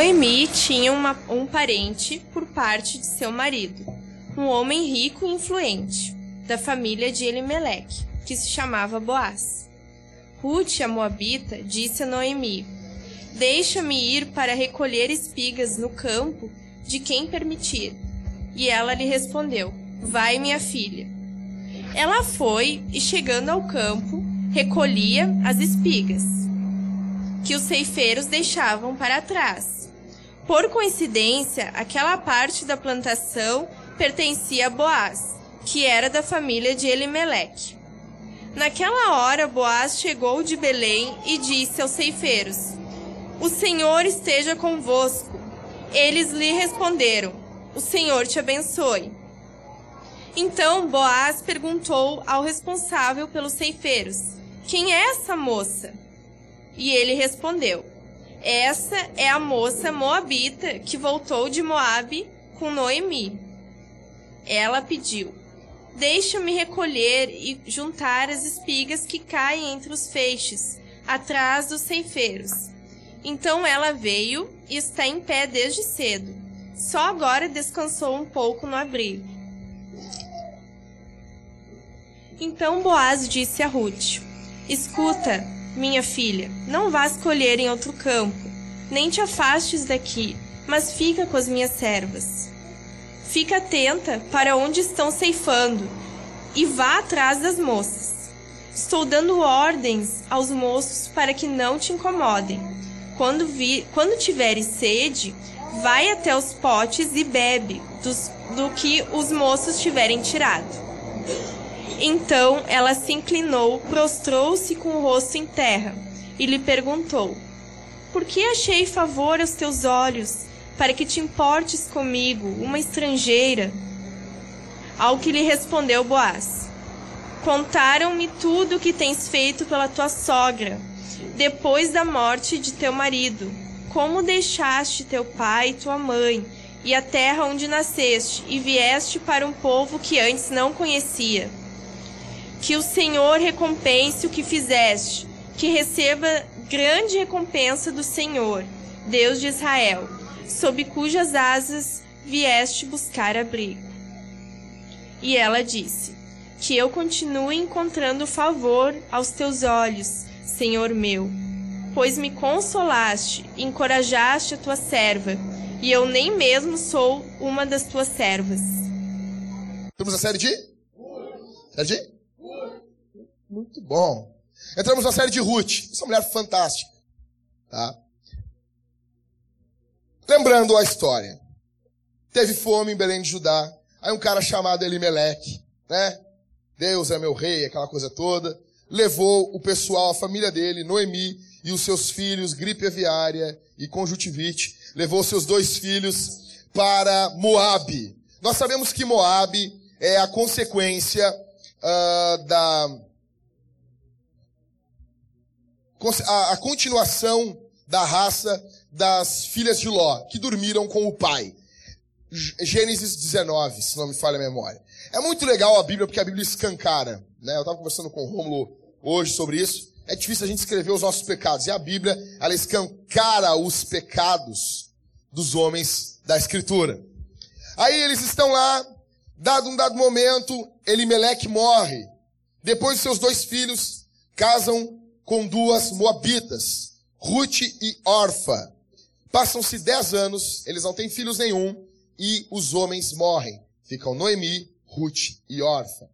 Noemi tinha uma, um parente por parte de seu marido, um homem rico e influente, da família de Elimeleque, que se chamava Boaz. Ruth, a moabita, disse a Noemi: Deixa-me ir para recolher espigas no campo de quem permitir. E ela lhe respondeu: Vai, minha filha. Ela foi e, chegando ao campo, recolhia as espigas que os ceifeiros deixavam para trás. Por coincidência, aquela parte da plantação pertencia a Boaz, que era da família de Elimeleque. Naquela hora, Boaz chegou de Belém e disse aos ceifeiros: O Senhor esteja convosco. Eles lhe responderam: O Senhor te abençoe. Então Boaz perguntou ao responsável pelos ceifeiros: Quem é essa moça? E ele respondeu: Essa é a moça moabita que voltou de Moabe com Noemi. Ela pediu: Deixa-me recolher e juntar as espigas que caem entre os feixes, atrás dos ceifeiros. Então ela veio e está em pé desde cedo. Só agora descansou um pouco no abrigo. Então Boaz disse a Ruth: Escuta, minha filha, não vás colher em outro campo, nem te afastes daqui, mas fica com as minhas servas. Fica atenta para onde estão ceifando e vá atrás das moças. Estou dando ordens aos moços para que não te incomodem. Quando, vi, quando tiveres sede, vai até os potes e bebe dos, do que os moços tiverem tirado. Então ela se inclinou, prostrou-se com o rosto em terra e lhe perguntou: Por que achei favor aos teus olhos, para que te importes comigo, uma estrangeira? Ao que lhe respondeu Boaz: Contaram-me tudo o que tens feito pela tua sogra, depois da morte de teu marido, como deixaste teu pai e tua mãe, e a terra onde nasceste, e vieste para um povo que antes não conhecia. Que o Senhor recompense o que fizeste, que receba grande recompensa do Senhor, Deus de Israel, sob cujas asas vieste buscar abrigo. E ela disse: Que eu continue encontrando favor aos teus olhos, Senhor meu, pois me consolaste encorajaste a tua serva, e eu nem mesmo sou uma das tuas servas. Temos a série de? Série de? Muito bom. Entramos na série de Ruth. Essa mulher fantástica. Tá? Lembrando a história. Teve fome em Belém de Judá. Aí um cara chamado Elimeleque, né? Deus é meu rei, aquela coisa toda. Levou o pessoal, a família dele, Noemi e os seus filhos, gripe aviária e conjuntivite. Levou seus dois filhos para Moabe. Nós sabemos que Moabe é a consequência uh, da a, a continuação da raça das filhas de Ló, que dormiram com o pai. Gênesis 19, se não me falha a memória. É muito legal a Bíblia, porque a Bíblia escancara. Né? Eu estava conversando com o Romulo hoje sobre isso. É difícil a gente escrever os nossos pecados. E a Bíblia, ela escancara os pecados dos homens da Escritura. Aí eles estão lá, dado um dado momento, Elimeleque morre. Depois seus dois filhos casam com duas moabitas, Ruth e Orfa. Passam-se dez anos, eles não têm filhos nenhum, e os homens morrem. Ficam Noemi, Ruth e Orfa.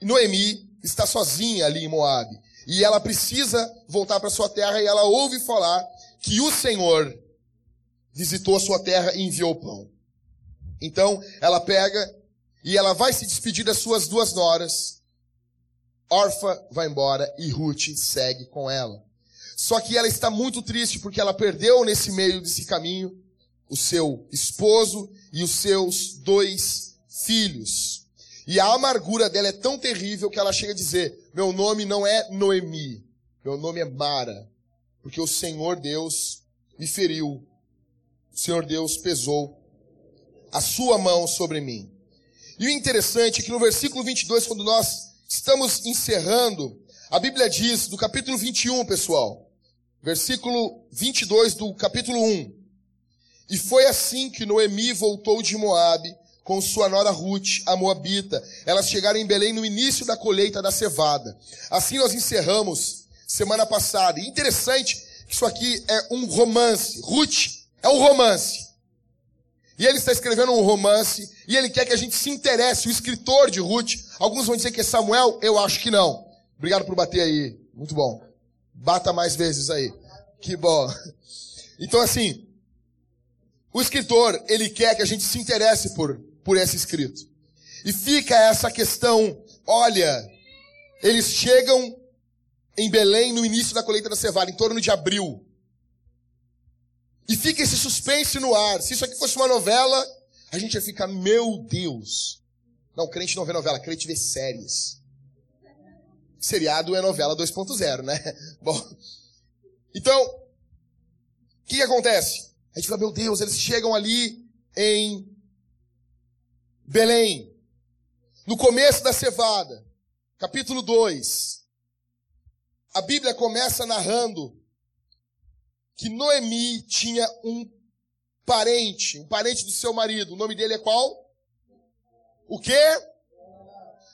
Noemi está sozinha ali em Moabe. E ela precisa voltar para sua terra e ela ouve falar que o Senhor visitou a sua terra e enviou pão. Então, ela pega e ela vai se despedir das suas duas noras Orfa vai embora e Ruth segue com ela. Só que ela está muito triste porque ela perdeu nesse meio desse caminho o seu esposo e os seus dois filhos. E a amargura dela é tão terrível que ela chega a dizer: Meu nome não é Noemi, meu nome é Mara, porque o Senhor Deus me feriu, o Senhor Deus pesou a sua mão sobre mim. E o interessante é que no versículo 22, quando nós Estamos encerrando. A Bíblia diz, do capítulo 21, pessoal. versículo 22 do capítulo 1. E foi assim que Noemi voltou de Moabe com sua nora Ruth, a Moabita. Elas chegaram em Belém no início da colheita da cevada. Assim nós encerramos semana passada. E interessante que isso aqui é um romance. Ruth é um romance. E ele está escrevendo um romance e ele quer que a gente se interesse. O escritor de Ruth, alguns vão dizer que é Samuel, eu acho que não. Obrigado por bater aí. Muito bom. Bata mais vezes aí. Que bom. Então assim, o escritor, ele quer que a gente se interesse por por esse escrito. E fica essa questão, olha, eles chegam em Belém no início da colheita da cevada, em torno de abril. E fica esse suspense no ar. Se isso aqui fosse uma novela, a gente ia ficar, meu Deus. Não, crente não vê novela, crente vê séries. Seriado é novela 2.0, né? Bom, então, o que, que acontece? A gente fala, meu Deus, eles chegam ali em Belém. No começo da cevada, capítulo 2, a Bíblia começa narrando que Noemi tinha um parente, um parente do seu marido. O nome dele é qual? O quê?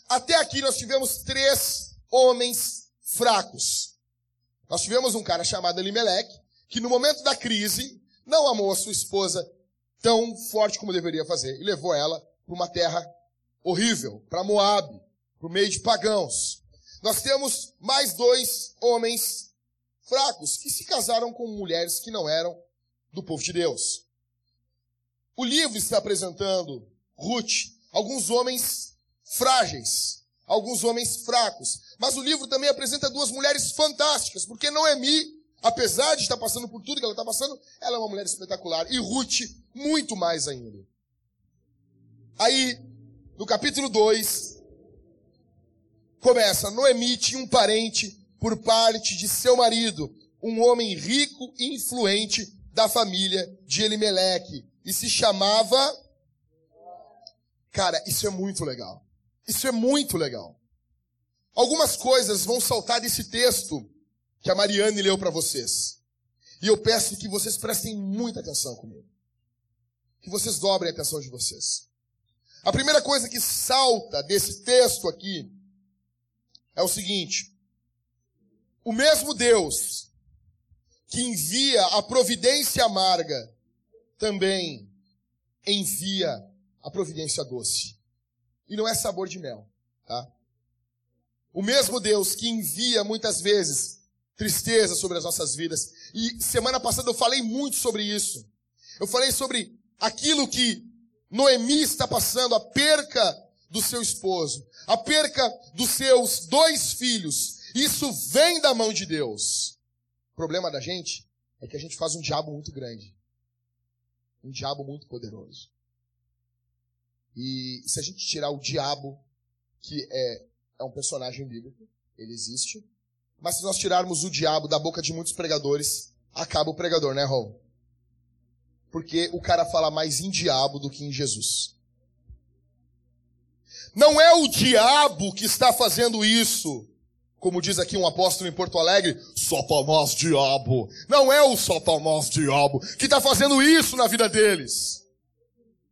Até aqui nós tivemos três homens fracos. Nós tivemos um cara chamado Elimelech, que no momento da crise não amou a sua esposa tão forte como deveria fazer e levou ela para uma terra horrível, para Moab, para o meio de pagãos. Nós temos mais dois homens fracos que se casaram com mulheres que não eram do povo de Deus. O livro está apresentando Ruth, alguns homens frágeis, alguns homens fracos. Mas o livro também apresenta duas mulheres fantásticas, porque Noemi, apesar de estar passando por tudo que ela está passando, ela é uma mulher espetacular. E Ruth, muito mais ainda. Aí, no capítulo 2, começa, Noemi tinha um parente por parte de seu marido, um homem rico e influente da família de Elimeleque, e se chamava... Cara, isso é muito legal. Isso é muito legal. Algumas coisas vão saltar desse texto que a Mariane leu para vocês. E eu peço que vocês prestem muita atenção comigo. Que vocês dobrem a atenção de vocês. A primeira coisa que salta desse texto aqui é o seguinte: o mesmo Deus que envia a providência amarga também envia a providência doce. E não é sabor de mel, tá? O mesmo Deus que envia muitas vezes tristeza sobre as nossas vidas. E semana passada eu falei muito sobre isso. Eu falei sobre aquilo que Noemi está passando a perca do seu esposo, a perca dos seus dois filhos. Isso vem da mão de Deus. O problema da gente é que a gente faz um diabo muito grande. Um diabo muito poderoso. E se a gente tirar o diabo, que é, é um personagem bíblico, ele existe. Mas se nós tirarmos o diabo da boca de muitos pregadores, acaba o pregador, né, Ron? Porque o cara fala mais em diabo do que em Jesus. Não é o diabo que está fazendo isso. Como diz aqui um apóstolo em Porto Alegre, Satanás diabo. Não é o Satanás diabo que está fazendo isso na vida deles.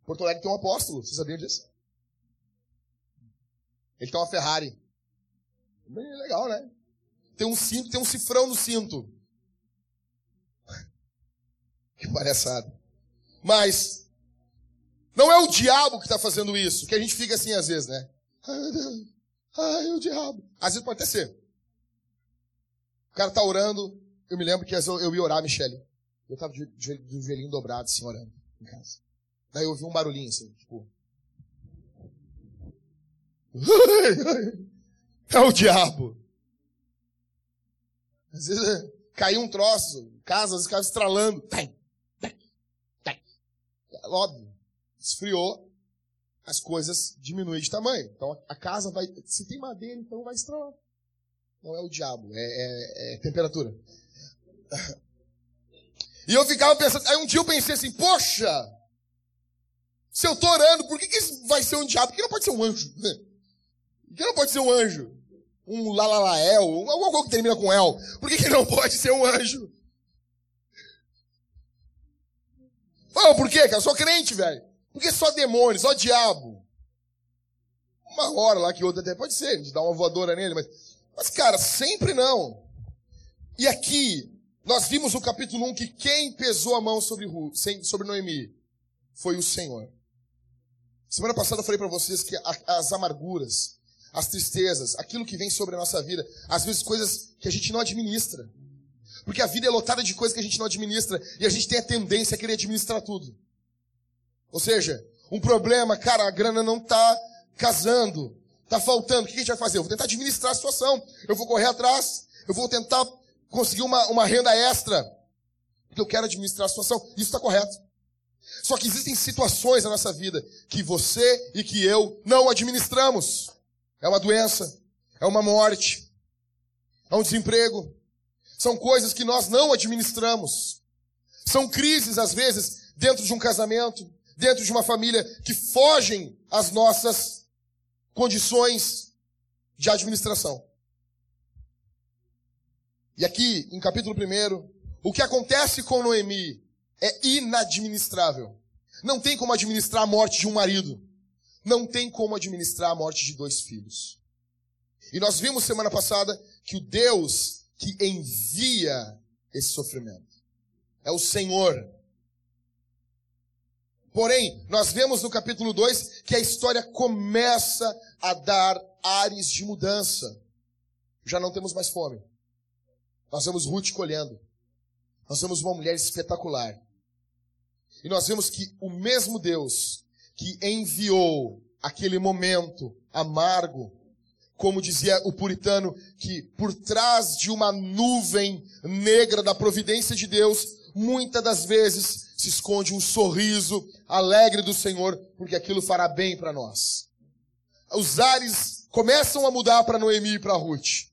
Porto Alegre tem um apóstolo, vocês sabiam disso? Ele tem uma Ferrari. Bem legal, né? Tem um cinto, tem um cifrão no cinto. Que palhaçada. Mas não é o diabo que está fazendo isso, que a gente fica assim às vezes, né? Ai, o diabo. Às vezes pode até ser. O cara tá orando, eu me lembro que eu, eu ia orar, Michele. Eu tava de, joelhinho dobrado, assim, orando em casa. Daí eu ouvi um barulhinho assim, tipo. É o diabo. Às vezes caiu um troço, casa, às vezes estralando. Tem óbvio, esfriou, as coisas diminuem de tamanho. Então a casa vai. Se tem madeira, então vai estralar. Não é o diabo, é, é, é temperatura. E eu ficava pensando, aí um dia eu pensei assim, poxa, se eu tô orando, por que, que vai ser um diabo? Por que não pode ser um anjo? Por que não pode ser um anjo? Um lalalael, alguma coisa que termina com el. Por que, que não pode ser um anjo? Fala, por quê, cara? Eu sou crente, velho. Por que só demônio, só diabo? Uma hora lá que outra até pode ser, a gente dá uma voadora nele, mas mas cara, sempre não. E aqui, nós vimos no capítulo 1 que quem pesou a mão sobre, sobre Noemi foi o Senhor. Semana passada eu falei para vocês que as amarguras, as tristezas, aquilo que vem sobre a nossa vida, às vezes coisas que a gente não administra. Porque a vida é lotada de coisas que a gente não administra e a gente tem a tendência a querer administrar tudo. Ou seja, um problema, cara, a grana não tá casando, tá faltando. O que a gente vai fazer? Eu vou tentar administrar a situação. Eu vou correr atrás. Eu vou tentar conseguir uma, uma renda extra. Porque eu quero administrar a situação. Isso está correto. Só que existem situações na nossa vida que você e que eu não administramos. É uma doença, é uma morte, é um desemprego. São coisas que nós não administramos. São crises, às vezes, dentro de um casamento, dentro de uma família, que fogem às nossas condições de administração. E aqui, em capítulo 1, o que acontece com Noemi é inadministrável. Não tem como administrar a morte de um marido. Não tem como administrar a morte de dois filhos. E nós vimos semana passada que o Deus que envia esse sofrimento é o Senhor. Porém, nós vemos no capítulo 2 que a história começa a dar ares de mudança. Já não temos mais fome. Nós vemos Ruth colhendo. Nós vemos uma mulher espetacular. E nós vemos que o mesmo Deus que enviou aquele momento amargo, como dizia o puritano, que por trás de uma nuvem negra da providência de Deus, muitas das vezes se esconde um sorriso alegre do Senhor, porque aquilo fará bem para nós. Os ares começam a mudar para Noemi e para Ruth.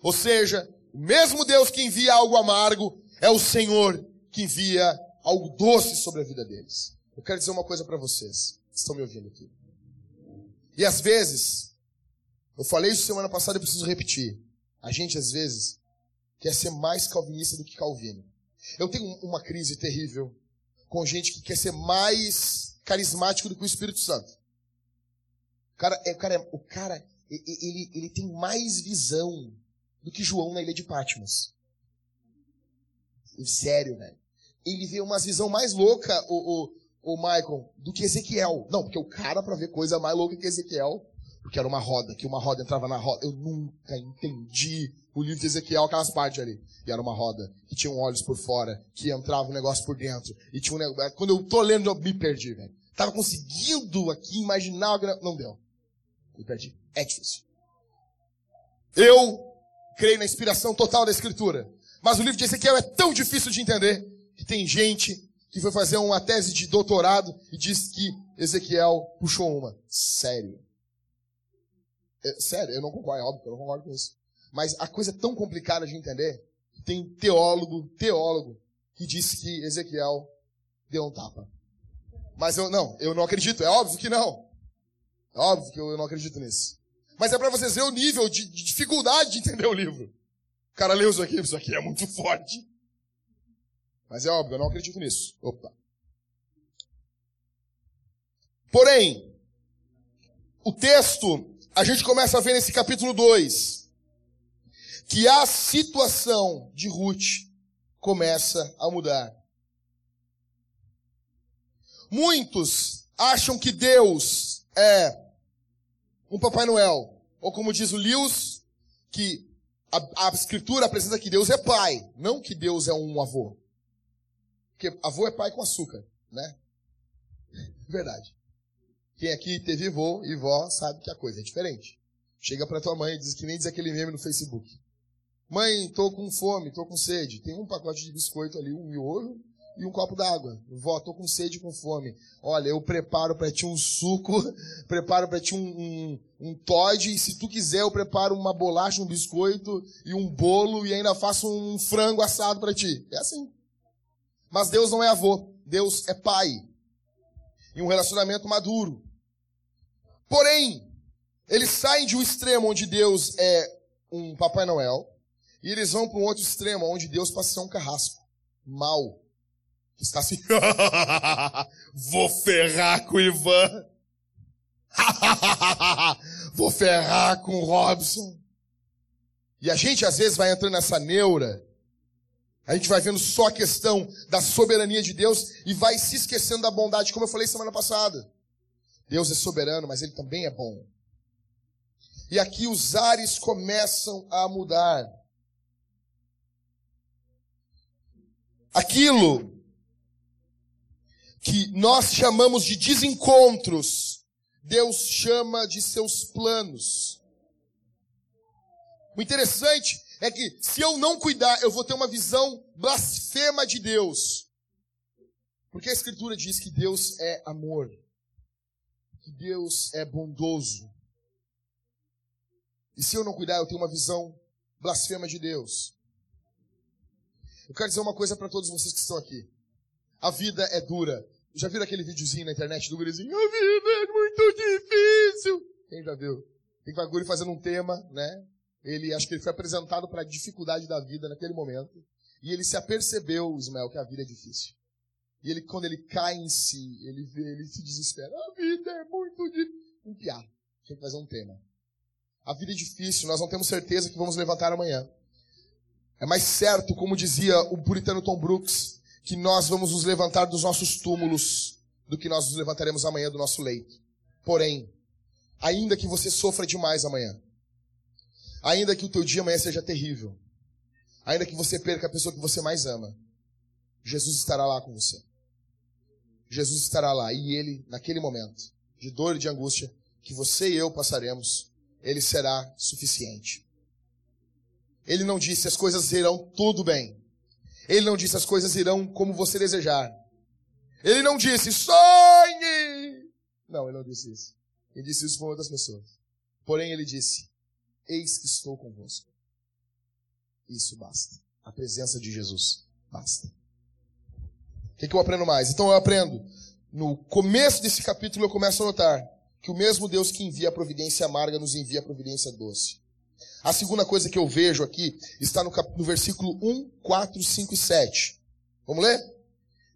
Ou seja, o mesmo Deus que envia algo amargo é o Senhor que envia algo doce sobre a vida deles. Eu quero dizer uma coisa para vocês. Estão me ouvindo aqui? E às vezes, eu falei isso semana passada e preciso repetir. A gente às vezes quer ser mais calvinista do que calvino. Eu tenho uma crise terrível com gente que quer ser mais carismático do que o Espírito Santo. O cara, é, o cara, o cara ele, ele tem mais visão do que João na ilha de Patmos. Sério, velho ele vê uma visão mais louca, o, o, o Michael, do que Ezequiel. Não, porque o cara, para ver coisa mais louca que Ezequiel, porque era uma roda, que uma roda entrava na roda. Eu nunca entendi o livro de Ezequiel, aquelas partes ali. E era uma roda, que tinha olhos por fora, que entrava um negócio por dentro. E tinha um negócio. Quando eu tô lendo, eu me perdi, velho. Tava conseguindo aqui imaginar. Não deu. Me perdi. É difícil. Eu creio na inspiração total da Escritura. Mas o livro de Ezequiel é tão difícil de entender que tem gente que foi fazer uma tese de doutorado e disse que Ezequiel puxou uma. Sério. É, sério, eu não concordo, é óbvio que eu não concordo com isso. Mas a coisa é tão complicada de entender que tem teólogo, teólogo, que disse que Ezequiel deu um tapa. Mas eu não, eu não acredito, é óbvio que não. É óbvio que eu não acredito nisso. Mas é para vocês verem o nível de, de dificuldade de entender o livro. O cara leu isso aqui, isso aqui é muito forte. Mas é óbvio, eu não acredito nisso. Opa. Porém, o texto, a gente começa a ver nesse capítulo 2, que a situação de Ruth começa a mudar. Muitos acham que Deus é um Papai Noel, ou como diz o Lewis, que a, a escritura apresenta que Deus é pai, não que Deus é um avô. Porque avô é pai com açúcar, né? Verdade. Quem aqui teve avô e vó sabe que a coisa é diferente. Chega pra tua mãe e diz que nem diz aquele meme no Facebook. Mãe, tô com fome, tô com sede. Tem um pacote de biscoito ali, um miolo e um copo d'água. Vó, tô com sede com fome. Olha, eu preparo para ti um suco, preparo para ti um, um, um e se tu quiser eu preparo uma bolacha, um biscoito e um bolo e ainda faço um frango assado para ti. É assim. Mas Deus não é avô, Deus é pai. Em um relacionamento maduro. Porém, eles saem de um extremo onde Deus é um Papai Noel, e eles vão para um outro extremo onde Deus passa a ser um carrasco, mal, Está assim. Vou ferrar com o Ivan. Vou ferrar com o Robson. E a gente às vezes vai entrando nessa neura. A gente vai vendo só a questão da soberania de Deus e vai se esquecendo da bondade, como eu falei semana passada. Deus é soberano, mas ele também é bom. E aqui os ares começam a mudar. Aquilo que nós chamamos de desencontros, Deus chama de seus planos. O interessante é que se eu não cuidar, eu vou ter uma visão blasfema de Deus. Porque a Escritura diz que Deus é amor, que Deus é bondoso. E se eu não cuidar, eu tenho uma visão blasfema de Deus. Eu quero dizer uma coisa para todos vocês que estão aqui. A vida é dura. Já viram aquele videozinho na internet do gurizinho? A vida é muito difícil. Quem já viu? Tem que guri fazendo um tema, né? Ele, acho que ele foi apresentado para a dificuldade da vida naquele momento. E ele se apercebeu, Ismael, que a vida é difícil. E ele, quando ele cai em si, ele vê, ele se desespera. A vida é muito difícil. Um piá. Tem que fazer um tema. A vida é difícil, nós não temos certeza que vamos levantar amanhã. É mais certo, como dizia o puritano Tom Brooks, que nós vamos nos levantar dos nossos túmulos do que nós nos levantaremos amanhã do nosso leito. Porém, ainda que você sofra demais amanhã, ainda que o teu dia amanhã seja terrível, ainda que você perca a pessoa que você mais ama, Jesus estará lá com você. Jesus estará lá e ele, naquele momento de dor e de angústia que você e eu passaremos, ele será suficiente. Ele não disse as coisas irão tudo bem. Ele não disse as coisas irão como você desejar. Ele não disse sonhe. Não, ele não disse isso. Ele disse isso com outras pessoas. Porém, ele disse: Eis que estou convosco. Isso basta. A presença de Jesus basta. O que, que eu aprendo mais? Então eu aprendo. No começo desse capítulo eu começo a notar que o mesmo Deus que envia a providência amarga nos envia a providência doce. A segunda coisa que eu vejo aqui está no, cap... no versículo 1, 4, 5 e 7. Vamos ler?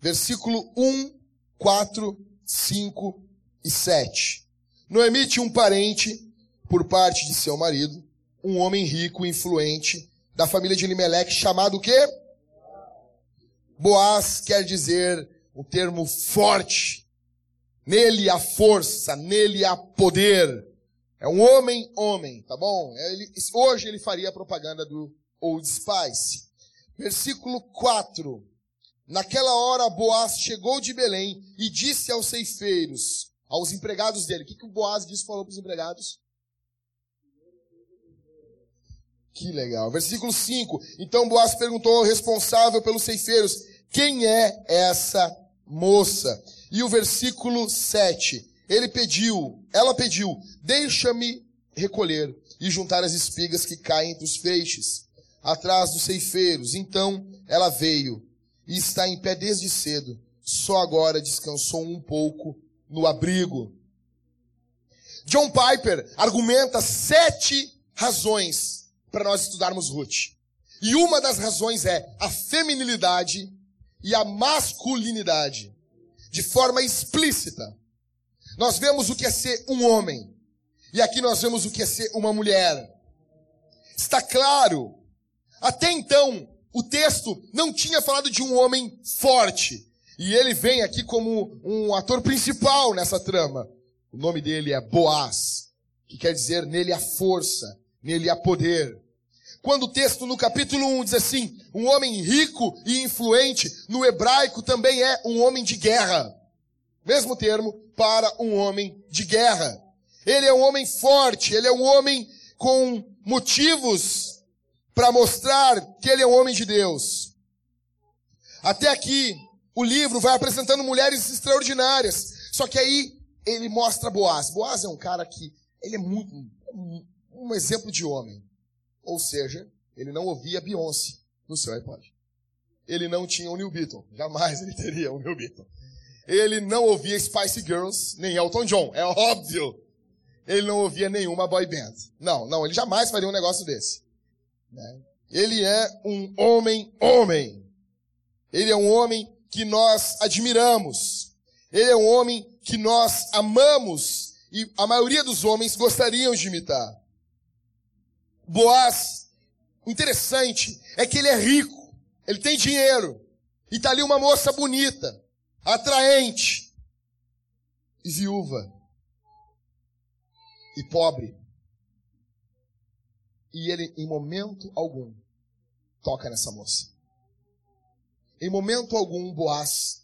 Versículo 1, 4, 5 e 7. Noemi tinha um parente, por parte de seu marido, um homem rico e influente, da família de Elimelech, chamado o quê? Boaz quer dizer o termo forte. Nele há força, nele há poder. É um homem, homem, tá bom? Ele, hoje ele faria a propaganda do Old Spice. Versículo 4. Naquela hora Boaz chegou de Belém e disse aos ceifeiros, aos empregados dele. O que, que o Boaz disse falou para os empregados? Que legal. Versículo 5. Então Boaz perguntou ao responsável pelos ceifeiros: Quem é essa moça? E o versículo 7. Ele pediu, ela pediu, deixa-me recolher e juntar as espigas que caem entre os feixes, atrás dos ceifeiros. Então ela veio e está em pé desde cedo. Só agora descansou um pouco no abrigo. John Piper argumenta sete razões para nós estudarmos Ruth. E uma das razões é a feminilidade e a masculinidade, de forma explícita. Nós vemos o que é ser um homem. E aqui nós vemos o que é ser uma mulher. Está claro. Até então, o texto não tinha falado de um homem forte. E ele vem aqui como um ator principal nessa trama. O nome dele é Boaz, que quer dizer nele há força, nele há poder. Quando o texto no capítulo 1 diz assim, um homem rico e influente, no hebraico também é um homem de guerra. Mesmo termo para um homem de guerra. Ele é um homem forte, ele é um homem com motivos para mostrar que ele é um homem de Deus. Até aqui, o livro vai apresentando mulheres extraordinárias. Só que aí ele mostra Boaz. Boaz é um cara que ele é muito um, um exemplo de homem. Ou seja, ele não ouvia Beyoncé no seu iPod. Ele não tinha o New Beatle. Jamais ele teria o New Beatle. Ele não ouvia Spice Girls, nem Elton John, é óbvio. Ele não ouvia nenhuma boy band. Não, não, ele jamais faria um negócio desse. Né? Ele é um homem, homem. Ele é um homem que nós admiramos. Ele é um homem que nós amamos e a maioria dos homens gostariam de imitar. Boaz, interessante é que ele é rico, ele tem dinheiro, e tá ali uma moça bonita, atraente, e viúva, e pobre. E ele, em momento algum, toca nessa moça. Em momento algum, Boaz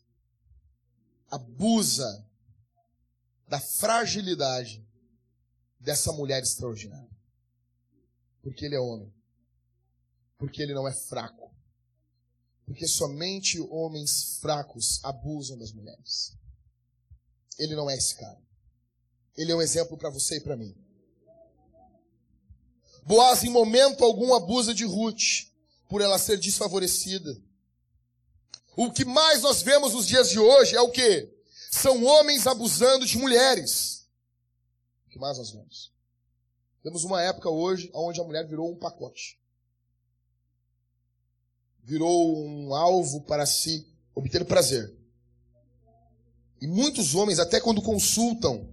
abusa da fragilidade dessa mulher extraordinária. Porque ele é homem. Porque ele não é fraco. Porque somente homens fracos abusam das mulheres. Ele não é esse cara. Ele é um exemplo para você e para mim. Boaz em momento algum abusa de Ruth por ela ser desfavorecida. O que mais nós vemos nos dias de hoje é o que? São homens abusando de mulheres. O que mais nós vemos? Temos uma época hoje onde a mulher virou um pacote. Virou um alvo para se obter prazer. E muitos homens, até quando consultam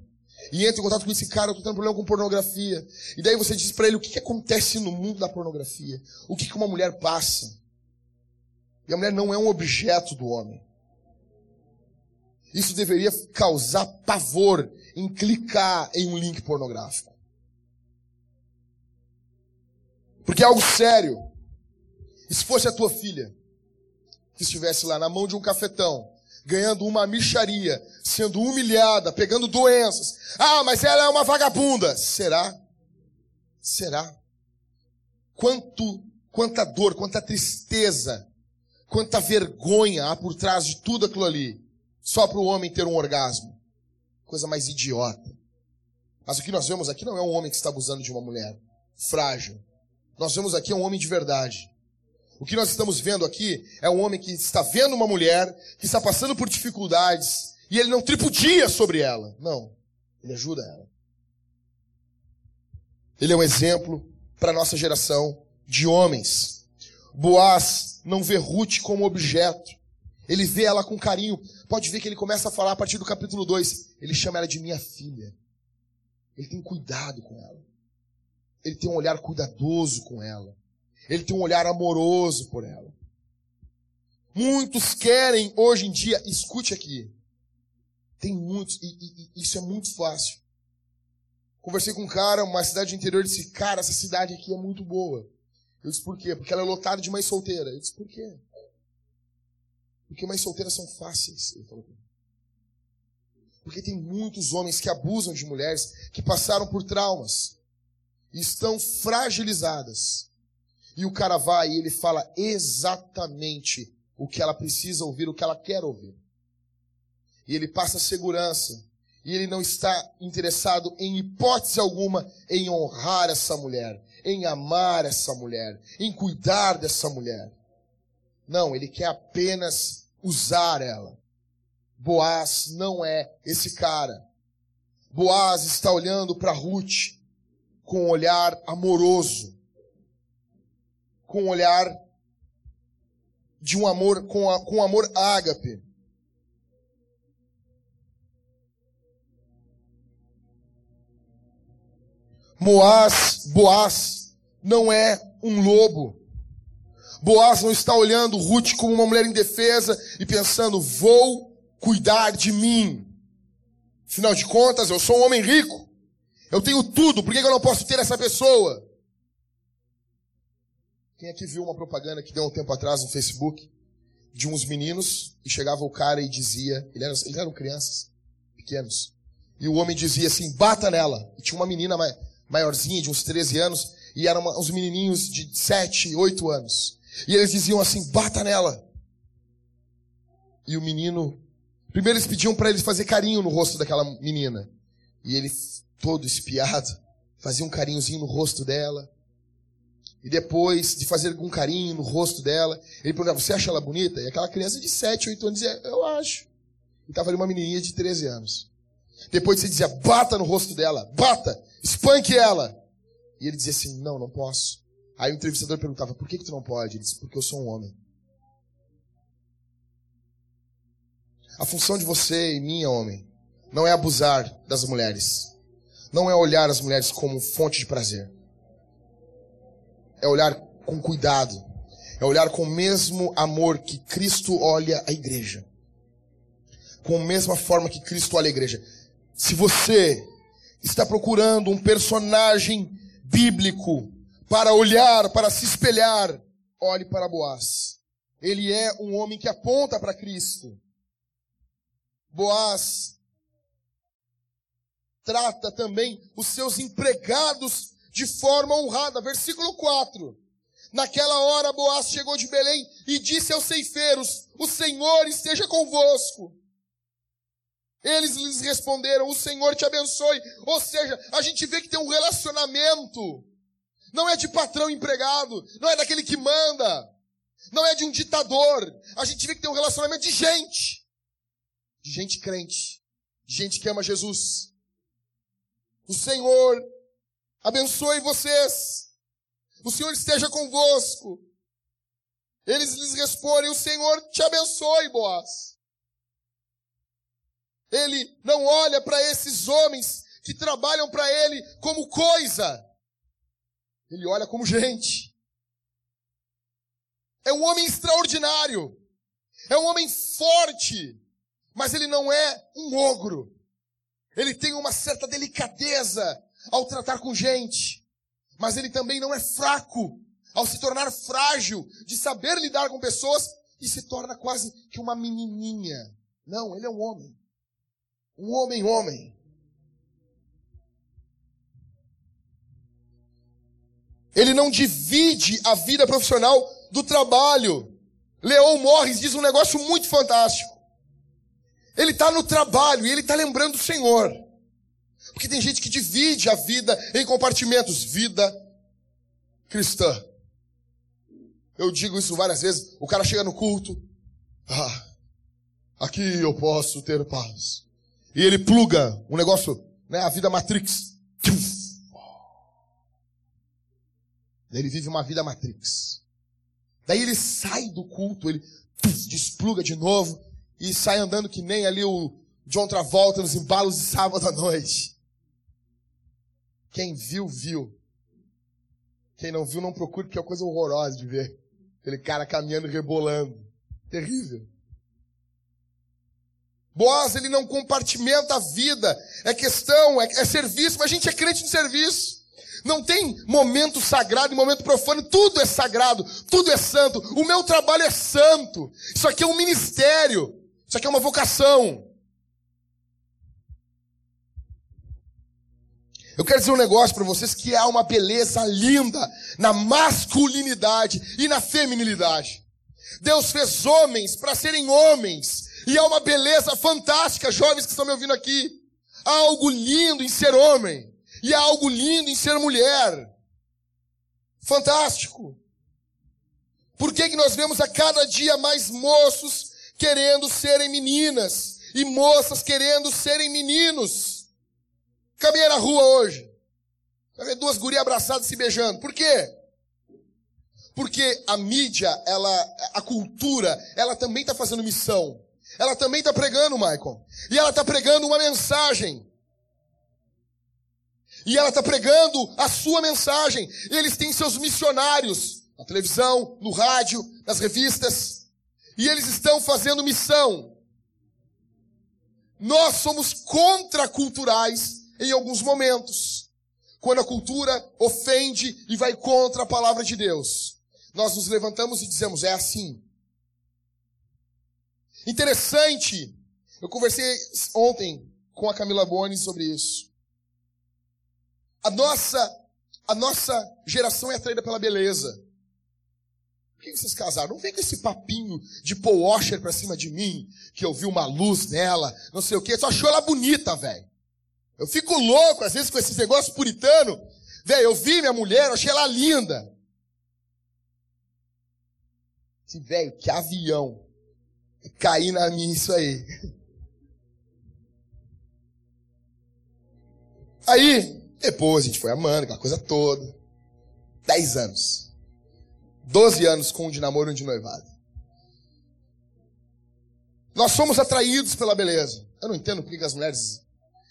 e entram em contato com esse cara, eu tô tendo problema com pornografia. E daí você diz para ele o que, que acontece no mundo da pornografia. O que, que uma mulher passa. E a mulher não é um objeto do homem. Isso deveria causar pavor em clicar em um link pornográfico. Porque é algo sério. E se fosse a tua filha, que estivesse lá na mão de um cafetão, ganhando uma micharia, sendo humilhada, pegando doenças. Ah, mas ela é uma vagabunda. Será? Será? Quanto, quanta dor, quanta tristeza, quanta vergonha há por trás de tudo aquilo ali, só para o homem ter um orgasmo. Coisa mais idiota. Mas o que nós vemos aqui não é um homem que está abusando de uma mulher frágil. Nós vemos aqui um homem de verdade. O que nós estamos vendo aqui é um homem que está vendo uma mulher que está passando por dificuldades e ele não tripudia sobre ela. Não. Ele ajuda ela. Ele é um exemplo para a nossa geração de homens. Boaz não vê Ruth como objeto. Ele vê ela com carinho. Pode ver que ele começa a falar a partir do capítulo 2. Ele chama ela de minha filha. Ele tem cuidado com ela. Ele tem um olhar cuidadoso com ela. Ele tem um olhar amoroso por ela. Muitos querem hoje em dia, escute aqui. Tem muitos, e, e, e isso é muito fácil. Conversei com um cara, uma cidade interior, disse, cara, essa cidade aqui é muito boa. Eu disse, por quê? Porque ela é lotada de mães solteiras. Eu disse, por quê? Porque mães solteiras são fáceis. Ele falou. Porque tem muitos homens que abusam de mulheres que passaram por traumas estão fragilizadas. E o cara vai e ele fala exatamente o que ela precisa ouvir, o que ela quer ouvir. E ele passa segurança. E ele não está interessado em hipótese alguma em honrar essa mulher, em amar essa mulher, em cuidar dessa mulher. Não, ele quer apenas usar ela. Boaz não é esse cara. Boaz está olhando para Ruth com um olhar amoroso com um olhar de um amor, com, a, com amor ágape. Moás, Boaz não é um lobo. Boaz não está olhando Ruth como uma mulher indefesa e pensando, vou cuidar de mim. Afinal de contas, eu sou um homem rico. Eu tenho tudo, por que eu não posso ter essa pessoa? Quem aqui viu uma propaganda que deu um tempo atrás no Facebook de uns meninos e chegava o cara e dizia, eles eram, crianças, pequenos, e o homem dizia assim, bata nela. E tinha uma menina maiorzinha, de uns 13 anos, e eram uns menininhos de 7, 8 anos. E eles diziam assim, bata nela. E o menino, primeiro eles pediam para ele fazer carinho no rosto daquela menina. E ele, todo espiado, fazia um carinhozinho no rosto dela. E depois de fazer algum carinho no rosto dela, ele perguntava, você acha ela bonita? E aquela criança de 7, 8 anos dizia, eu acho. E estava ali uma menininha de 13 anos. Depois você dizia, bata no rosto dela, bata, espanque ela. E ele dizia assim, não, não posso. Aí o entrevistador perguntava, por que, que tu não pode? Ele disse, porque eu sou um homem. A função de você e minha, homem, não é abusar das mulheres. Não é olhar as mulheres como fonte de prazer. É olhar com cuidado. É olhar com o mesmo amor que Cristo olha a igreja. Com a mesma forma que Cristo olha a igreja. Se você está procurando um personagem bíblico para olhar, para se espelhar, olhe para Boaz. Ele é um homem que aponta para Cristo. Boaz trata também os seus empregados de forma honrada. Versículo 4. Naquela hora Boaz chegou de Belém e disse aos ceifeiros: O Senhor esteja convosco. Eles lhes responderam: O Senhor te abençoe. Ou seja, a gente vê que tem um relacionamento. Não é de patrão empregado, não é daquele que manda, não é de um ditador. A gente vê que tem um relacionamento de gente. De gente crente, de gente que ama Jesus. O Senhor abençoe vocês. O Senhor esteja convosco. Eles lhes respondem: O Senhor te abençoe, Boaz. Ele não olha para esses homens que trabalham para ele como coisa. Ele olha como gente. É um homem extraordinário. É um homem forte. Mas ele não é um ogro. Ele tem uma certa delicadeza ao tratar com gente. Mas ele também não é fraco ao se tornar frágil de saber lidar com pessoas e se torna quase que uma menininha. Não, ele é um homem. Um homem, homem. Ele não divide a vida profissional do trabalho. Leon Morris diz um negócio muito fantástico. Ele está no trabalho e ele está lembrando do Senhor. Porque tem gente que divide a vida em compartimentos. Vida cristã. Eu digo isso várias vezes. O cara chega no culto. Ah, aqui eu posso ter paz. E ele pluga um negócio, né? A vida Matrix. Daí ele vive uma vida Matrix. Daí ele sai do culto, ele despluga de novo e sai andando que nem ali o John Travolta nos embalos de sábado à noite. Quem viu, viu. Quem não viu, não procure, porque é uma coisa horrorosa de ver. Aquele cara caminhando e rebolando. Terrível. Boaz, ele não compartimenta a vida. É questão, é, é serviço, mas a gente é crente no serviço. Não tem momento sagrado e momento profano, tudo é sagrado, tudo é santo. O meu trabalho é santo. Isso aqui é um ministério. Isso aqui é uma vocação. Eu quero dizer um negócio para vocês que há uma beleza linda na masculinidade e na feminilidade. Deus fez homens para serem homens. E há uma beleza fantástica, jovens que estão me ouvindo aqui. Há algo lindo em ser homem. E há algo lindo em ser mulher. Fantástico. Por que, que nós vemos a cada dia mais moços querendo serem meninas e moças querendo serem meninos? Caminhei na rua hoje. Vai duas gurias abraçadas se beijando. Por quê? Porque a mídia, ela, a cultura, ela também está fazendo missão. Ela também está pregando, Michael. E ela está pregando uma mensagem. E ela está pregando a sua mensagem. Eles têm seus missionários na televisão, no rádio, nas revistas. E eles estão fazendo missão. Nós somos contraculturais em alguns momentos. Quando a cultura ofende e vai contra a palavra de Deus. Nós nos levantamos e dizemos, é assim. Interessante. Eu conversei ontem com a Camila Boni sobre isso. A nossa, a nossa geração é atraída pela beleza. Que vocês casaram? Não vem com esse papinho de Paul Washer pra cima de mim, que eu vi uma luz nela, não sei o quê. Só achou ela bonita, velho. Eu fico louco, às vezes, com esses negócios puritano. Velho, eu vi minha mulher, eu achei ela linda. Velho, que avião. Cair na minha isso aí. Aí, depois a gente foi amando, aquela coisa toda. Dez anos. Doze anos com um de namoro e um de noivado. Nós somos atraídos pela beleza. Eu não entendo porque as mulheres.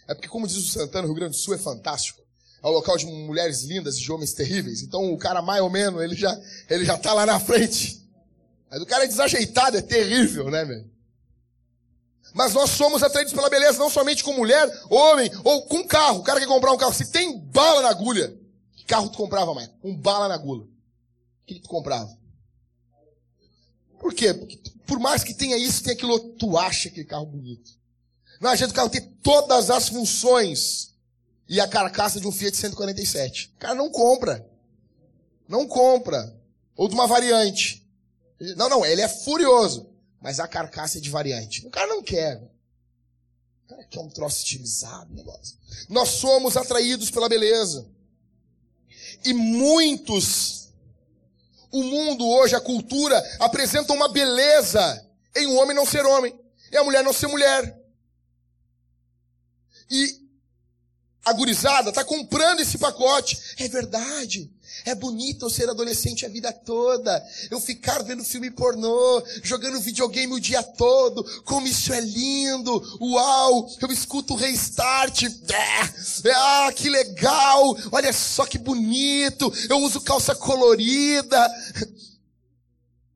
É porque, como diz o Santana, o Rio Grande do Sul é fantástico. É o local de mulheres lindas e de homens terríveis. Então o cara mais ou menos, ele já, ele já tá lá na frente. Mas o cara é desajeitado, é terrível, né, meu? Mas nós somos atraídos pela beleza, não somente com mulher, homem, ou com carro. O cara quer comprar um carro. Se tem bala na agulha, que carro tu comprava, mais? Um bala na agulha. Que tu comprava? Por quê? Porque por mais que tenha isso, tem aquilo, tu acha aquele carro bonito. Não adianta o carro ter todas as funções e a carcaça de um Fiat 147. O cara não compra. Não compra. Ou de uma variante. Não, não, ele é furioso mas a carcaça é de variante. O cara não quer. O cara quer um troço estilizado, negócio. Nós somos atraídos pela beleza. E muitos, o mundo hoje, a cultura, apresenta uma beleza em um homem não ser homem, e a mulher não ser mulher. E a gurizada está comprando esse pacote. É verdade. É bonito eu ser adolescente a vida toda. Eu ficar vendo filme pornô, jogando videogame o dia todo. Como isso é lindo. Uau! Eu escuto o restart. É, ah, que legal! Olha só que bonito. Eu uso calça colorida.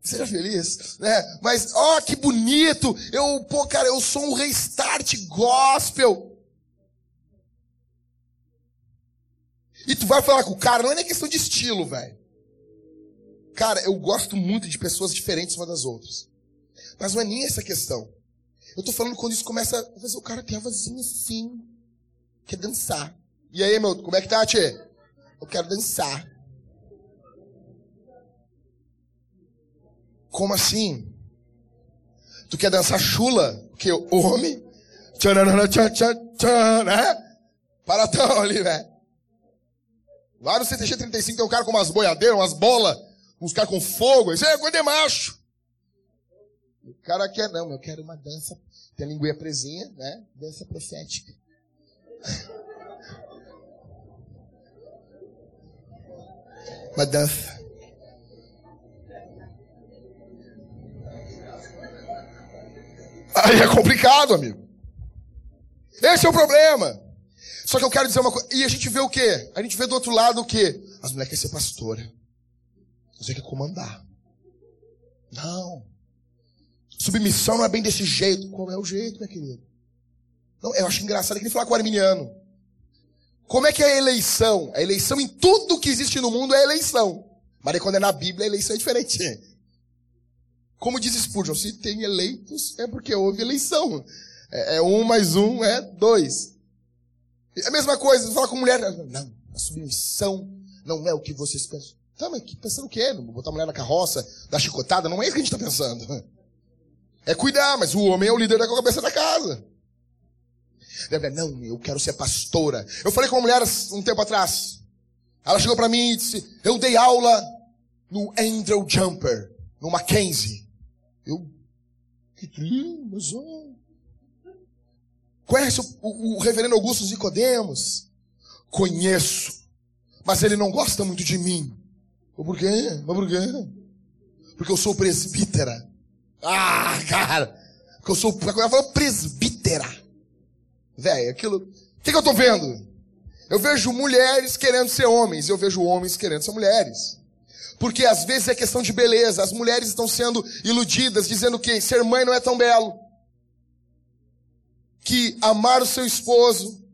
Seja feliz, né? Mas, ó, oh, que bonito! Eu, pô, cara, eu sou um restart gospel. E tu vai falar com o cara, não é nem questão de estilo, velho. Cara, eu gosto muito de pessoas diferentes umas das outras. Mas não é nem essa questão. Eu tô falando quando isso começa o cara tem a vozinha assim. Quer dançar. E aí, meu, como é que tá, Tchê? Eu quero dançar. Como assim? Tu quer dançar chula? Porque homem. Tchan, né? Paratão ali, velho. Lá no CTG 35 tem um cara com umas boiadeiras, umas bolas, uns caras com fogo. Isso é coisa de macho. O cara quer, não, eu quero uma dança. Tem a linguinha presinha, né? Dança profética. Uma dança. Aí é complicado, amigo. Esse é o problema. Só que eu quero dizer uma coisa. E a gente vê o quê? A gente vê do outro lado o quê? As mulheres querem ser pastora. Você quer comandar. Não. Submissão não é bem desse jeito. Qual é o jeito, minha querida? Não, eu acho engraçado que ele falar com o arminiano. Como é que é a eleição? A eleição em tudo que existe no mundo é eleição. Mas quando é na Bíblia, a eleição é diferente. Como diz Spurgeon, se tem eleitos, é porque houve eleição. É, é um mais um é dois. É a mesma coisa, fala com mulher. Não, a submissão não é o que vocês pensam. Tá, mas pensando o quê? Botar a mulher na carroça, dar chicotada? Não é isso que a gente está pensando. É cuidar, mas o homem é o líder da cabeça da casa. Não, eu quero ser pastora. Eu falei com uma mulher um tempo atrás. Ela chegou para mim e disse: Eu dei aula no Andrew Jumper, no Mackenzie. Eu, que lindo, mas oh, Conhece o, o, o reverendo Augusto Nicodemos? Conheço. Mas ele não gosta muito de mim. Por quê? Mas por quê? Porque eu sou presbítera. Ah, cara. Porque eu sou. Ela falou presbítera. Velho, aquilo. O que, que eu tô vendo? Eu vejo mulheres querendo ser homens, eu vejo homens querendo ser mulheres. Porque às vezes é questão de beleza. As mulheres estão sendo iludidas, dizendo que ser mãe não é tão belo que amar o seu esposo,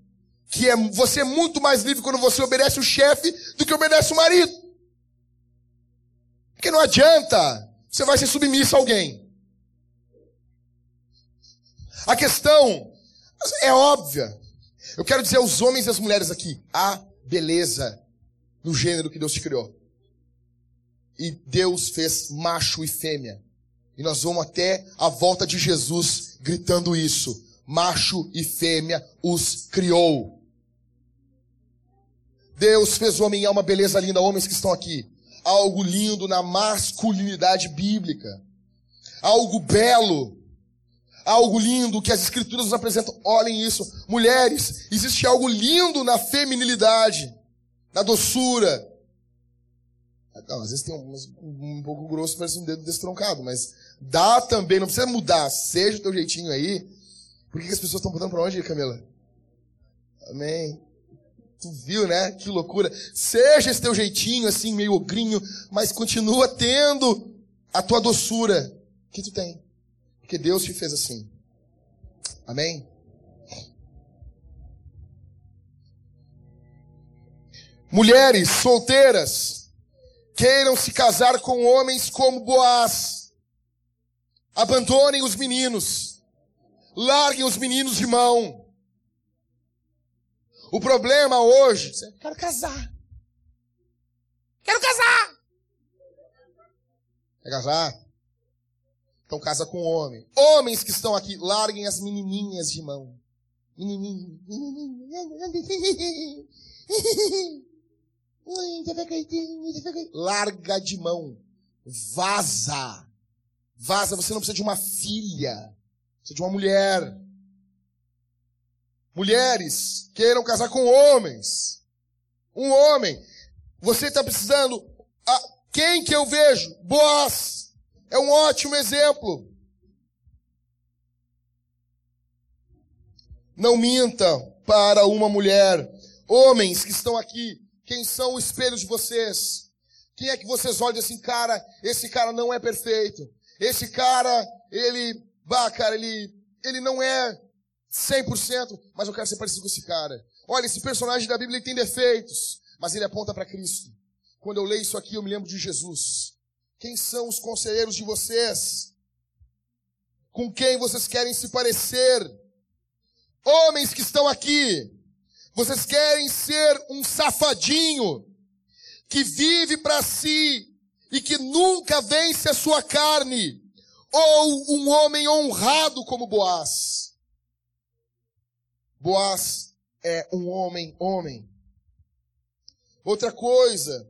que é, você é muito mais livre quando você obedece o chefe do que obedece o marido. Porque não adianta, você vai ser submisso a alguém. A questão é óbvia. Eu quero dizer aos homens e às mulheres aqui, há beleza no gênero que Deus te criou. E Deus fez macho e fêmea. E nós vamos até a volta de Jesus gritando isso macho e fêmea os criou. Deus fez o homem e alma beleza linda, homens que estão aqui. Algo lindo na masculinidade bíblica. Algo belo. Algo lindo que as escrituras nos apresentam. Olhem isso. Mulheres, existe algo lindo na feminilidade, na doçura. Não, às vezes tem um, um pouco grosso, parece um dedo destroncado, mas dá também, não precisa mudar, seja o teu jeitinho aí. Por que, as pessoas estão botando pra onde, Camila? Amém. Tu viu, né? Que loucura. Seja esse teu jeitinho, assim, meio ogrinho, mas continua tendo a tua doçura que tu tem. Porque Deus te fez assim. Amém? Mulheres solteiras, queiram se casar com homens como Boaz. Abandonem os meninos. Larguem os meninos de mão. O problema hoje, quero casar. Quero casar. Quer casar? Então casa com homem. Homens que estão aqui, larguem as menininhas de mão. Menininho, menininho. Larga de mão. Vaza. Vaza. Você não precisa de uma filha. Precisa de uma mulher. Mulheres queiram casar com homens. Um homem. Você está precisando. Ah, quem que eu vejo? Boaz. É um ótimo exemplo. Não minta para uma mulher. Homens que estão aqui, quem são o espelho de vocês? Quem é que vocês olham assim, cara, esse cara não é perfeito. Esse cara, ele, bah, cara, ele, ele não é 100%, mas eu quero ser parecido com esse cara. Olha, esse personagem da Bíblia ele tem defeitos, mas ele aponta para Cristo. Quando eu leio isso aqui, eu me lembro de Jesus. Quem são os conselheiros de vocês? Com quem vocês querem se parecer? Homens que estão aqui, vocês querem ser um safadinho que vive para si e que nunca vence a sua carne, ou um homem honrado como Boaz. Boaz é um homem homem. Outra coisa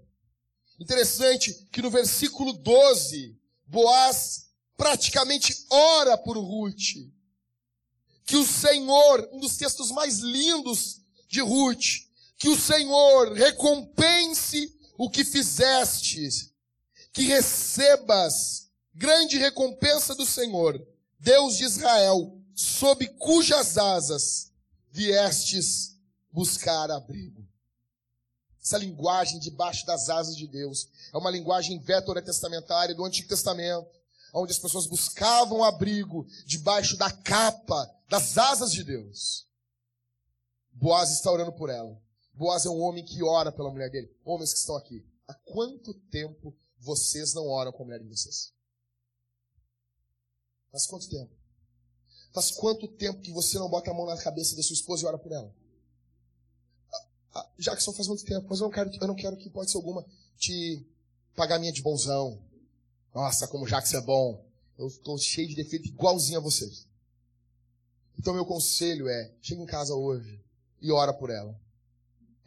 interessante que no versículo 12, Boaz praticamente ora por Ruth. Que o Senhor, um dos textos mais lindos de Ruth, que o Senhor recompense o que fizestes, que recebas grande recompensa do Senhor, Deus de Israel, sob cujas asas viestes buscar abrigo. Essa linguagem debaixo das asas de Deus é uma linguagem vetorotestamentária do Antigo Testamento, onde as pessoas buscavam abrigo debaixo da capa das asas de Deus. Boaz está orando por ela. Boaz é um homem que ora pela mulher dele. Homens que estão aqui. Há quanto tempo vocês não oram com a mulher de vocês? Faz quanto tempo? Faz quanto tempo que você não bota a mão na cabeça da sua esposa e ora por ela? Ah, ah, Jackson faz muito tempo, mas eu não quero, eu não quero que, pode ser alguma, te pagar minha de bonzão. Nossa, como Jackson é bom. Eu estou cheio de defeito igualzinho a vocês. Então meu conselho é, chega em casa hoje, e ora por ela.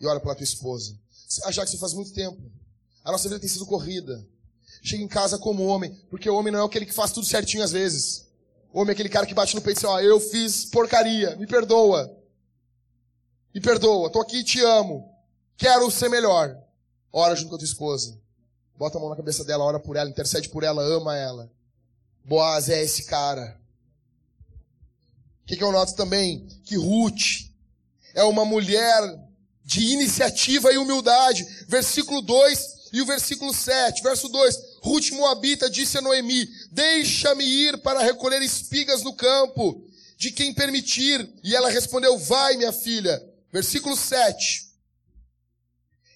E ora pela tua esposa. Que você faz muito tempo. A nossa vida tem sido corrida. Chega em casa como homem, porque o homem não é aquele que faz tudo certinho às vezes. O homem é aquele cara que bate no peito e diz, ó, eu fiz porcaria, me perdoa. Me perdoa, tô aqui te amo. Quero ser melhor. Ora junto com a tua esposa. Bota a mão na cabeça dela, ora por ela, intercede por ela, ama ela. Boaz é esse cara. O que, que eu noto também? Que Ruth, é uma mulher de iniciativa e humildade. Versículo 2 e o versículo 7. Verso 2. Ruth Moabita disse a Noemi: Deixa-me ir para recolher espigas no campo, de quem permitir. E ela respondeu: Vai, minha filha. Versículo 7.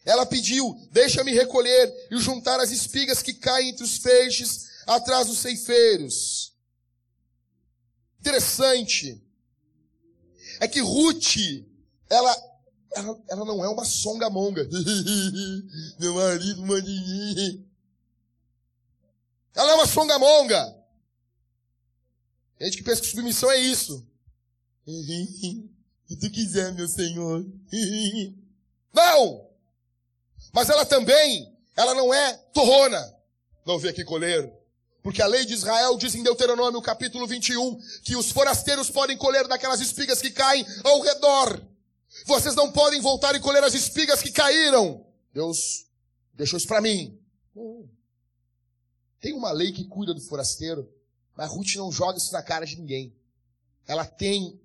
Ela pediu: Deixa-me recolher e juntar as espigas que caem entre os feixes atrás dos ceifeiros. Interessante. É que Ruth ela, ela, ela não é uma songamonga. Meu marido manda Ela é uma songamonga. Gente que pensa que submissão é isso. Se tu quiser, meu Senhor. Não! Mas ela também, ela não é torrona. Não vê aqui colher. Porque a lei de Israel diz em Deuteronômio capítulo 21 que os forasteiros podem colher daquelas espigas que caem ao redor. Vocês não podem voltar e colher as espigas que caíram. Deus deixou isso para mim. Não. Tem uma lei que cuida do forasteiro, mas Ruth não joga isso na cara de ninguém. Ela tem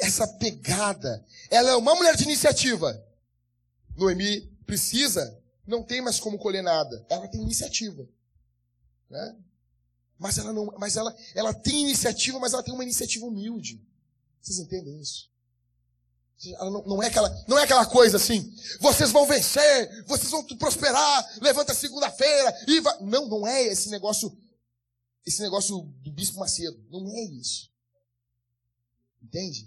essa pegada. Ela é uma mulher de iniciativa. Noemi precisa, não tem mais como colher nada. Ela tem iniciativa. Né? Mas ela não, mas ela, ela tem iniciativa, mas ela tem uma iniciativa humilde. Vocês entendem isso? Não, não, é aquela, não é aquela coisa assim, vocês vão vencer, vocês vão prosperar, levanta segunda-feira e vai. Não, não é esse negócio, esse negócio do bispo Macedo. Não é isso. Entende?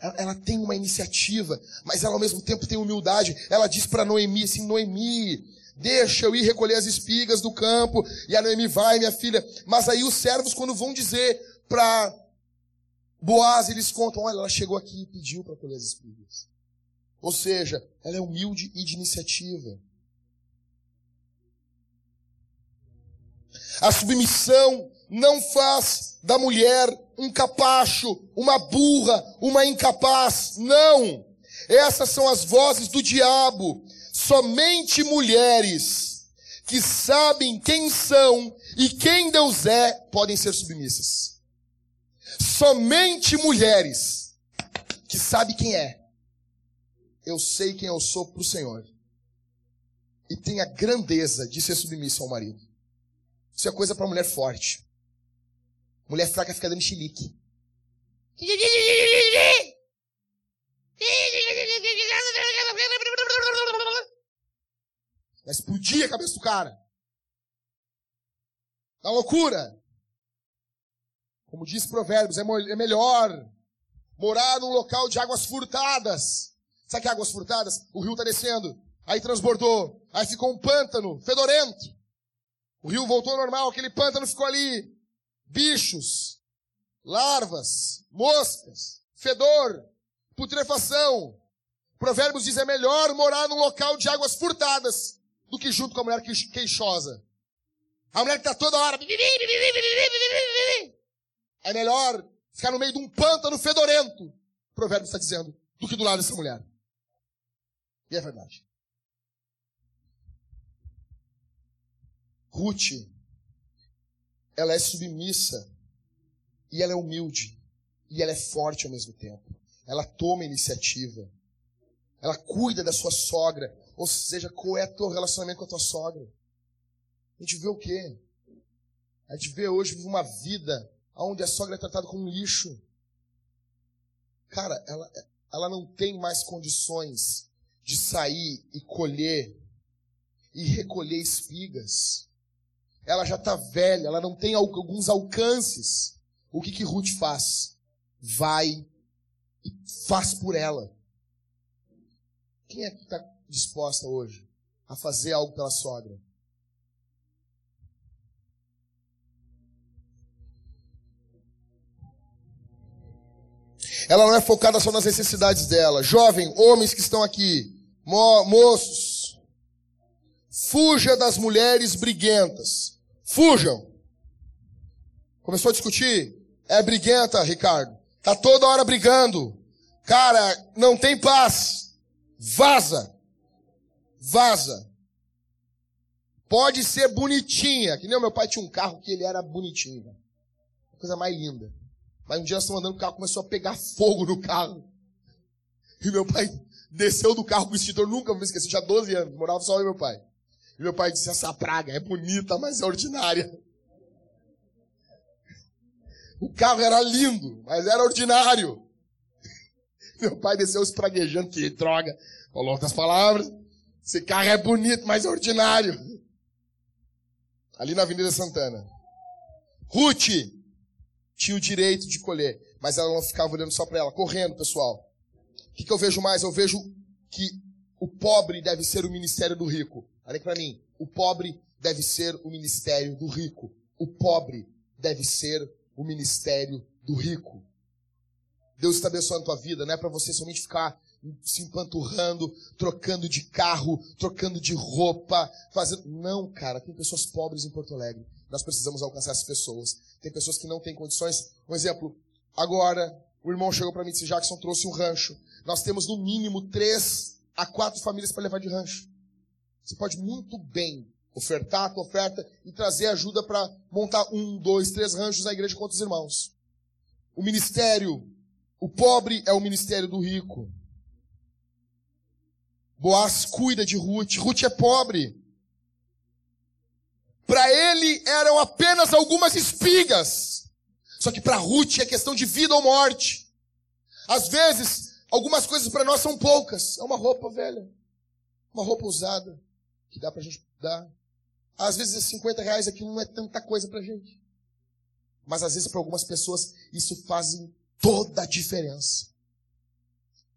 Ela, ela tem uma iniciativa, mas ela ao mesmo tempo tem humildade. Ela diz para Noemi assim: Noemi, deixa eu ir recolher as espigas do campo. E a Noemi vai, minha filha. Mas aí os servos, quando vão dizer para Boaz, eles contam, olha, ela chegou aqui e pediu para colher as espigas. Ou seja, ela é humilde e de iniciativa. A submissão não faz da mulher um capacho, uma burra, uma incapaz. Não! Essas são as vozes do diabo. Somente mulheres que sabem quem são e quem Deus é podem ser submissas. Somente mulheres que sabem quem é. Eu sei quem eu sou para o Senhor. E tem a grandeza de ser submissa ao marido. Isso é coisa para mulher forte. Mulher fraca fica dando chilique. Vai explodir a cabeça do cara. Tá loucura. Como diz Provérbios, é, é melhor morar num local de águas furtadas. Sabe que águas furtadas? O rio está descendo, aí transbordou, aí ficou um pântano fedorento. O rio voltou ao normal, aquele pântano ficou ali. Bichos, larvas, moscas, fedor, putrefação. Provérbios diz é melhor morar num local de águas furtadas do que junto com a mulher queixosa. A mulher que está toda hora. É melhor ficar no meio de um pântano fedorento, o provérbio está dizendo, do que do lado dessa mulher. E é verdade. Ruth, ela é submissa e ela é humilde e ela é forte ao mesmo tempo. Ela toma iniciativa. Ela cuida da sua sogra. Ou seja, qual é o teu relacionamento com a tua sogra? A gente vê o quê? A gente vê hoje uma vida onde a sogra é tratada como lixo. Cara, ela, ela não tem mais condições de sair e colher e recolher espigas. Ela já está velha, ela não tem alguns alcances. O que, que Ruth faz? Vai e faz por ela. Quem é que está disposta hoje a fazer algo pela sogra? Ela não é focada só nas necessidades dela. Jovem, homens que estão aqui, mo moços, fuja das mulheres briguentas. Fujam. Começou a discutir? É briguenta, Ricardo. Tá toda hora brigando. Cara, não tem paz. Vaza. Vaza. Pode ser bonitinha. Que nem o meu pai tinha um carro que ele era bonitinho. Coisa mais linda. Mas um dia nós andando, o carro começou a pegar fogo no carro. E meu pai desceu do carro com o extintor, nunca vou esquecer, tinha 12 anos, morava só eu e meu pai. E meu pai disse, essa praga é bonita, mas é ordinária. O carro era lindo, mas era ordinário. Meu pai desceu espraguejando, que droga. Falou outras palavras. Esse carro é bonito, mas é ordinário. Ali na Avenida Santana. Ruth, tinha o direito de colher, mas ela não ficava olhando só para ela, correndo, pessoal. O que, que eu vejo mais? Eu vejo que o pobre deve ser o ministério do rico. Olha para mim. O pobre deve ser o ministério do rico. O pobre deve ser o ministério do rico. Deus está abençoando a tua vida, não é para você somente ficar se empanturrando, trocando de carro, trocando de roupa, fazendo. Não, cara, tem pessoas pobres em Porto Alegre. Nós precisamos alcançar essas pessoas. Tem pessoas que não têm condições. Um exemplo, agora, o irmão chegou para mim e disse: Jackson trouxe um rancho. Nós temos no mínimo três a quatro famílias para levar de rancho. Você pode muito bem ofertar a tua oferta e trazer ajuda para montar um, dois, três ranchos na igreja com outros irmãos. O ministério, o pobre é o ministério do rico. Boaz cuida de Ruth. Ruth é pobre. Para ele eram apenas algumas espigas. Só que para Ruth é questão de vida ou morte. Às vezes, algumas coisas para nós são poucas. É uma roupa velha. Uma roupa usada. Que dá para a gente dar. Às vezes, 50 reais aquilo não é tanta coisa para gente. Mas às vezes, para algumas pessoas, isso faz toda a diferença.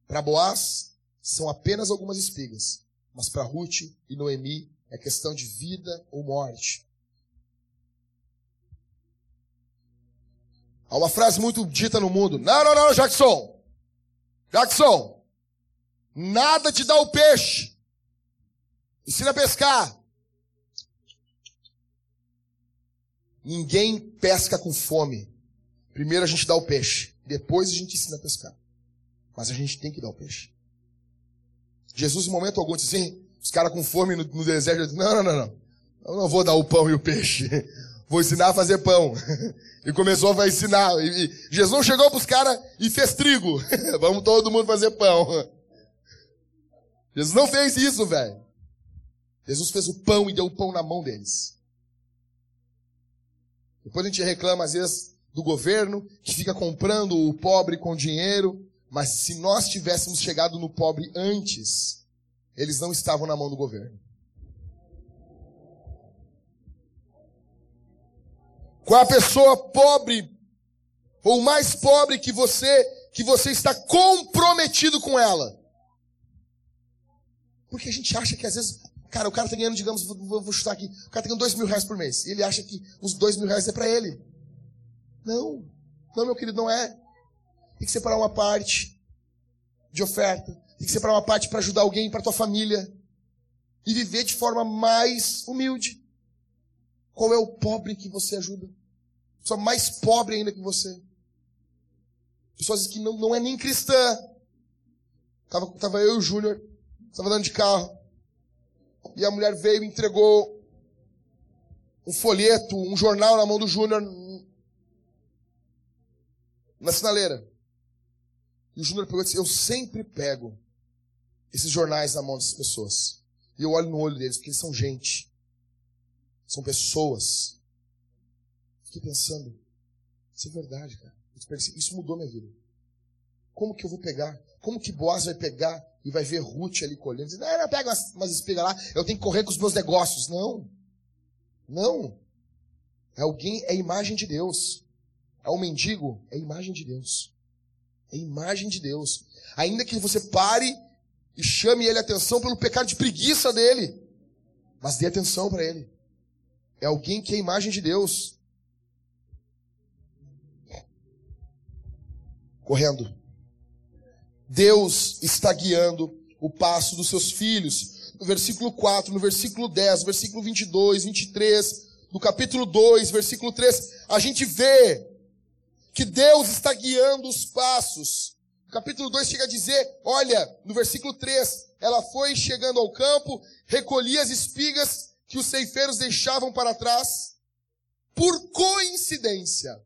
Para Boaz, são apenas algumas espigas. Mas para Ruth e Noemi, é questão de vida ou morte. Há uma frase muito dita no mundo. Não, não, não, Jackson. Jackson. Nada te dá o peixe. Ensina a pescar. Ninguém pesca com fome. Primeiro a gente dá o peixe. Depois a gente ensina a pescar. Mas a gente tem que dar o peixe. Jesus, em momento algum, disse assim, os caras com fome no, no deserto, não, não, não, não. Eu não vou dar o pão e o peixe. Vou ensinar a fazer pão. E começou a ensinar. E, Jesus não chegou para os caras e fez trigo. Vamos todo mundo fazer pão. Jesus não fez isso, velho. Jesus fez o pão e deu o pão na mão deles. Depois a gente reclama, às vezes, do governo, que fica comprando o pobre com dinheiro. Mas se nós tivéssemos chegado no pobre antes, eles não estavam na mão do governo. Qual a pessoa pobre ou mais pobre que você que você está comprometido com ela? Porque a gente acha que às vezes, cara, o cara está ganhando, digamos, vou, vou chutar aqui, o cara está ganhando dois mil reais por mês. Ele acha que os dois mil reais é para ele. Não, não, meu querido, não é. Tem que separar uma parte de oferta. Tem que separar uma parte para ajudar alguém, para tua família. E viver de forma mais humilde. Qual é o pobre que você ajuda? Pessoa mais pobre ainda que você. Pessoas que não, não é nem cristã. Tava, tava eu e o Júnior, estava andando de carro. E a mulher veio e entregou um folheto, um jornal na mão do Júnior na sinaleira. E o Júnior pegou e disse: Eu sempre pego esses jornais na mão dessas pessoas. E eu olho no olho deles, porque eles são gente. São pessoas. Fiquei pensando, isso é verdade, cara. Isso mudou minha vida. Como que eu vou pegar? Como que Boaz vai pegar e vai ver Ruth ali colhendo? Diz, não, não, pega umas, umas espigas lá, eu tenho que correr com os meus negócios. Não. Não. É alguém, é imagem de Deus. É um mendigo, é imagem de Deus. É imagem de Deus. Ainda que você pare e chame ele atenção pelo pecado de preguiça dele, mas dê atenção para ele. É alguém que é imagem de Deus. Correndo. Deus está guiando o passo dos seus filhos. No versículo 4, no versículo 10, no versículo 22, 23, no capítulo 2, versículo 3, a gente vê que Deus está guiando os passos. Capítulo 2 chega a dizer, olha, no versículo 3, ela foi chegando ao campo, recolhia as espigas que os ceifeiros deixavam para trás, por coincidência.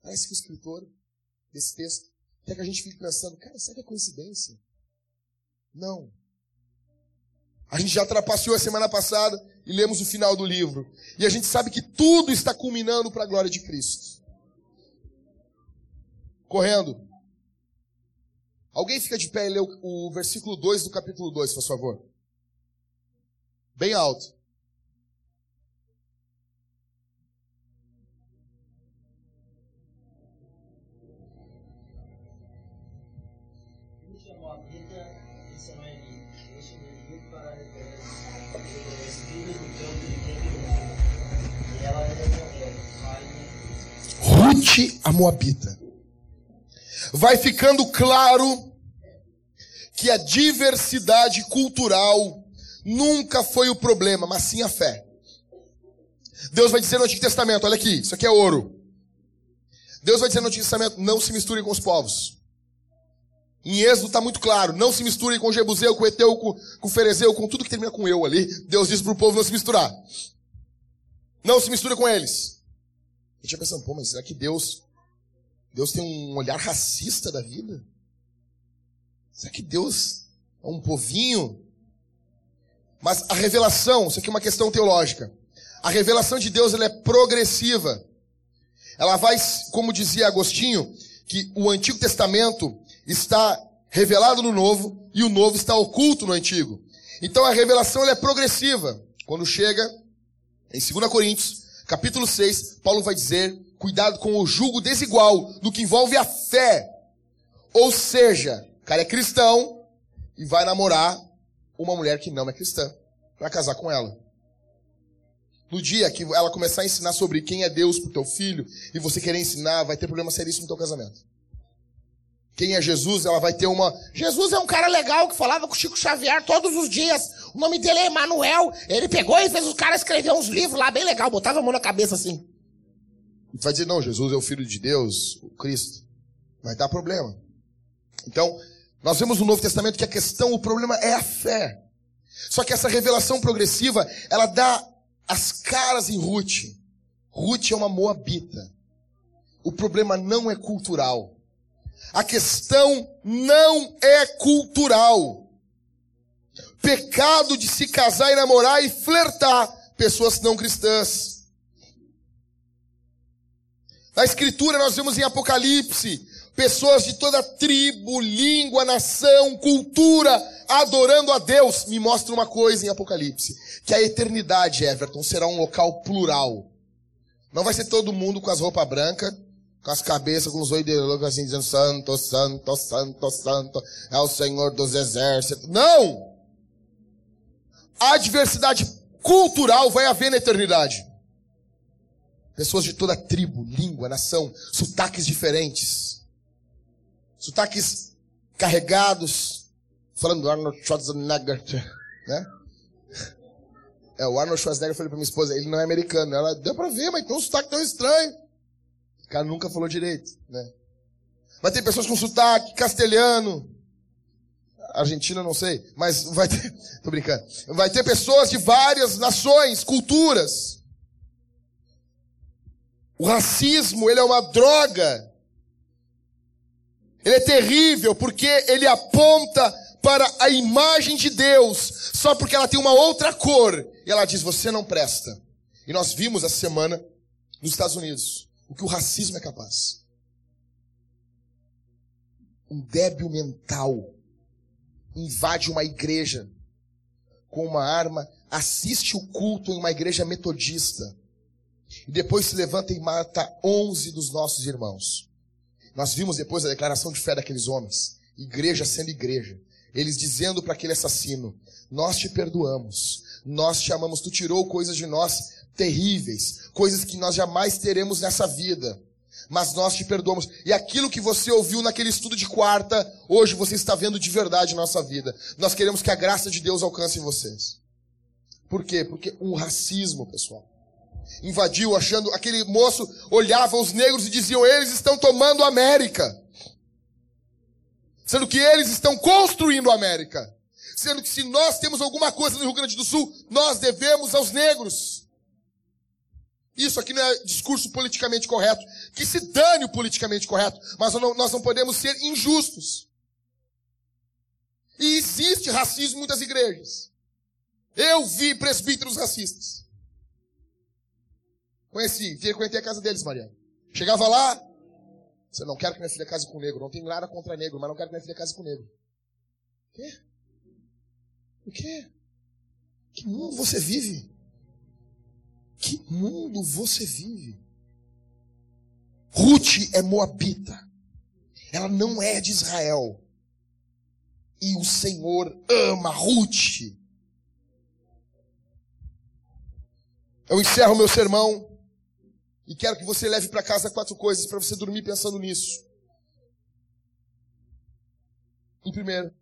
Parece que o escritor desse texto quer que a gente fique pensando, cara, será que é coincidência? Não. A gente já trapaceou a semana passada e lemos o final do livro. E a gente sabe que tudo está culminando para a glória de Cristo. Correndo. Alguém fica de pé e lê o, o versículo 2 do capítulo 2, por favor. Bem alto. Ruth a Moabita. Vai ficando claro que a diversidade cultural nunca foi o problema, mas sim a fé. Deus vai dizer no Antigo Testamento, olha aqui, isso aqui é ouro. Deus vai dizer no Antigo Testamento, não se misturem com os povos. Em Êxodo está muito claro, não se misturem com o Jebuseu, com o Eteu, com, com o Ferezeu, com tudo que termina com eu ali. Deus disse para o povo não se misturar. Não se mistura com eles. Eu tinha pensando, pô, mas será que Deus, Deus tem um olhar racista da vida? Será que Deus é um povinho? Mas a revelação, isso aqui é uma questão teológica. A revelação de Deus ela é progressiva. Ela vai, como dizia Agostinho, que o Antigo Testamento está revelado no Novo e o Novo está oculto no Antigo. Então a revelação ela é progressiva. Quando chega em 2 Coríntios, capítulo 6, Paulo vai dizer: cuidado com o julgo desigual no que envolve a fé. Ou seja, o cara é cristão e vai namorar uma mulher que não é cristã para casar com ela. No dia que ela começar a ensinar sobre quem é Deus pro teu filho e você querer ensinar, vai ter problema seríssimo no teu casamento. Quem é Jesus, ela vai ter uma. Jesus é um cara legal que falava com Chico Xavier todos os dias. O nome dele é Emanuel. Ele pegou e fez os caras escrever uns livros lá bem legal, botava a mão na cabeça assim. Vai dizer, não, Jesus é o Filho de Deus, o Cristo. Vai dar problema. Então, nós vemos no Novo Testamento que a questão, o problema é a fé. Só que essa revelação progressiva, ela dá as caras em Ruth. Ruth é uma moabita. O problema não é cultural. A questão não é cultural. Pecado de se casar e namorar e flertar pessoas não cristãs. Na escritura nós vemos em Apocalipse pessoas de toda tribo, língua, nação, cultura adorando a Deus. Me mostra uma coisa em Apocalipse, que a eternidade, Everton, será um local plural. Não vai ser todo mundo com as roupas brancas, com as cabeças, com os olhos de louco assim, dizendo santo, santo, santo, santo, é o Senhor dos exércitos. Não! A diversidade cultural vai haver na eternidade. Pessoas de toda tribo, língua, nação, sotaques diferentes. Sotaques carregados, falando do Arnold Schwarzenegger, né? É, o Arnold Schwarzenegger falou pra minha esposa, ele não é americano. Ela, deu pra ver, mas tem um sotaque tão estranho. O cara nunca falou direito, né? Vai ter pessoas com sotaque castelhano. Argentina, não sei. Mas vai ter, tô brincando. Vai ter pessoas de várias nações, culturas. O racismo, ele é uma droga. Ele é terrível porque ele aponta para a imagem de Deus só porque ela tem uma outra cor. E ela diz: Você não presta. E nós vimos essa semana nos Estados Unidos o que o racismo é capaz. Um débil mental invade uma igreja com uma arma, assiste o culto em uma igreja metodista e depois se levanta e mata 11 dos nossos irmãos. Nós vimos depois a declaração de fé daqueles homens, igreja sendo igreja, eles dizendo para aquele assassino: Nós te perdoamos, nós te amamos, tu tirou coisas de nós terríveis, coisas que nós jamais teremos nessa vida. Mas nós te perdoamos. E aquilo que você ouviu naquele estudo de quarta, hoje você está vendo de verdade na nossa vida. Nós queremos que a graça de Deus alcance vocês. Por quê? Porque um racismo, pessoal, invadiu achando aquele moço olhava os negros e diziam: "Eles estão tomando a América". Sendo que eles estão construindo a América. Sendo que se nós temos alguma coisa no Rio Grande do Sul, nós devemos aos negros. Isso aqui não é discurso politicamente correto. Que se dane o politicamente correto. Mas nós não podemos ser injustos. E existe racismo em muitas igrejas. Eu vi presbíteros racistas. Conheci, frequentei a casa deles, Mariana. Chegava lá, você não quer que minha filha case com negro. Não tenho nada contra negro, mas não quero que minha filha case com negro. O quê? O quê? Que mundo você vive? Que mundo você vive? Ruth é moabita. Ela não é de Israel. E o Senhor ama Ruth. Eu encerro meu sermão e quero que você leve para casa quatro coisas para você dormir pensando nisso. Em primeiro,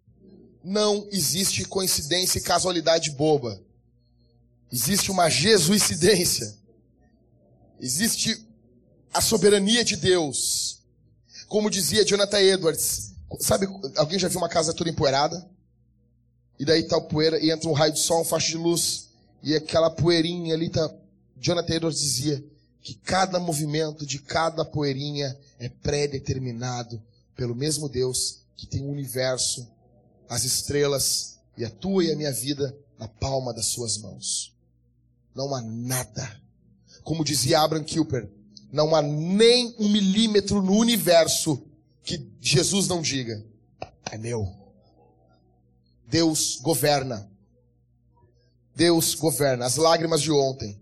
não existe coincidência e casualidade boba. Existe uma jesuicidência. Existe a soberania de Deus. Como dizia Jonathan Edwards, Sabe, alguém já viu uma casa toda empoeirada? E daí tá poeira, e entra um raio de sol, um faixa de luz, e aquela poeirinha ali tá. Jonathan Edwards dizia que cada movimento de cada poeirinha é pré-determinado pelo mesmo Deus que tem o universo, as estrelas e a tua e a minha vida na palma das suas mãos. Não há nada. Como dizia Abraham Kuyper, não há nem um milímetro no universo que Jesus não diga: é meu. Deus governa. Deus governa. As lágrimas de ontem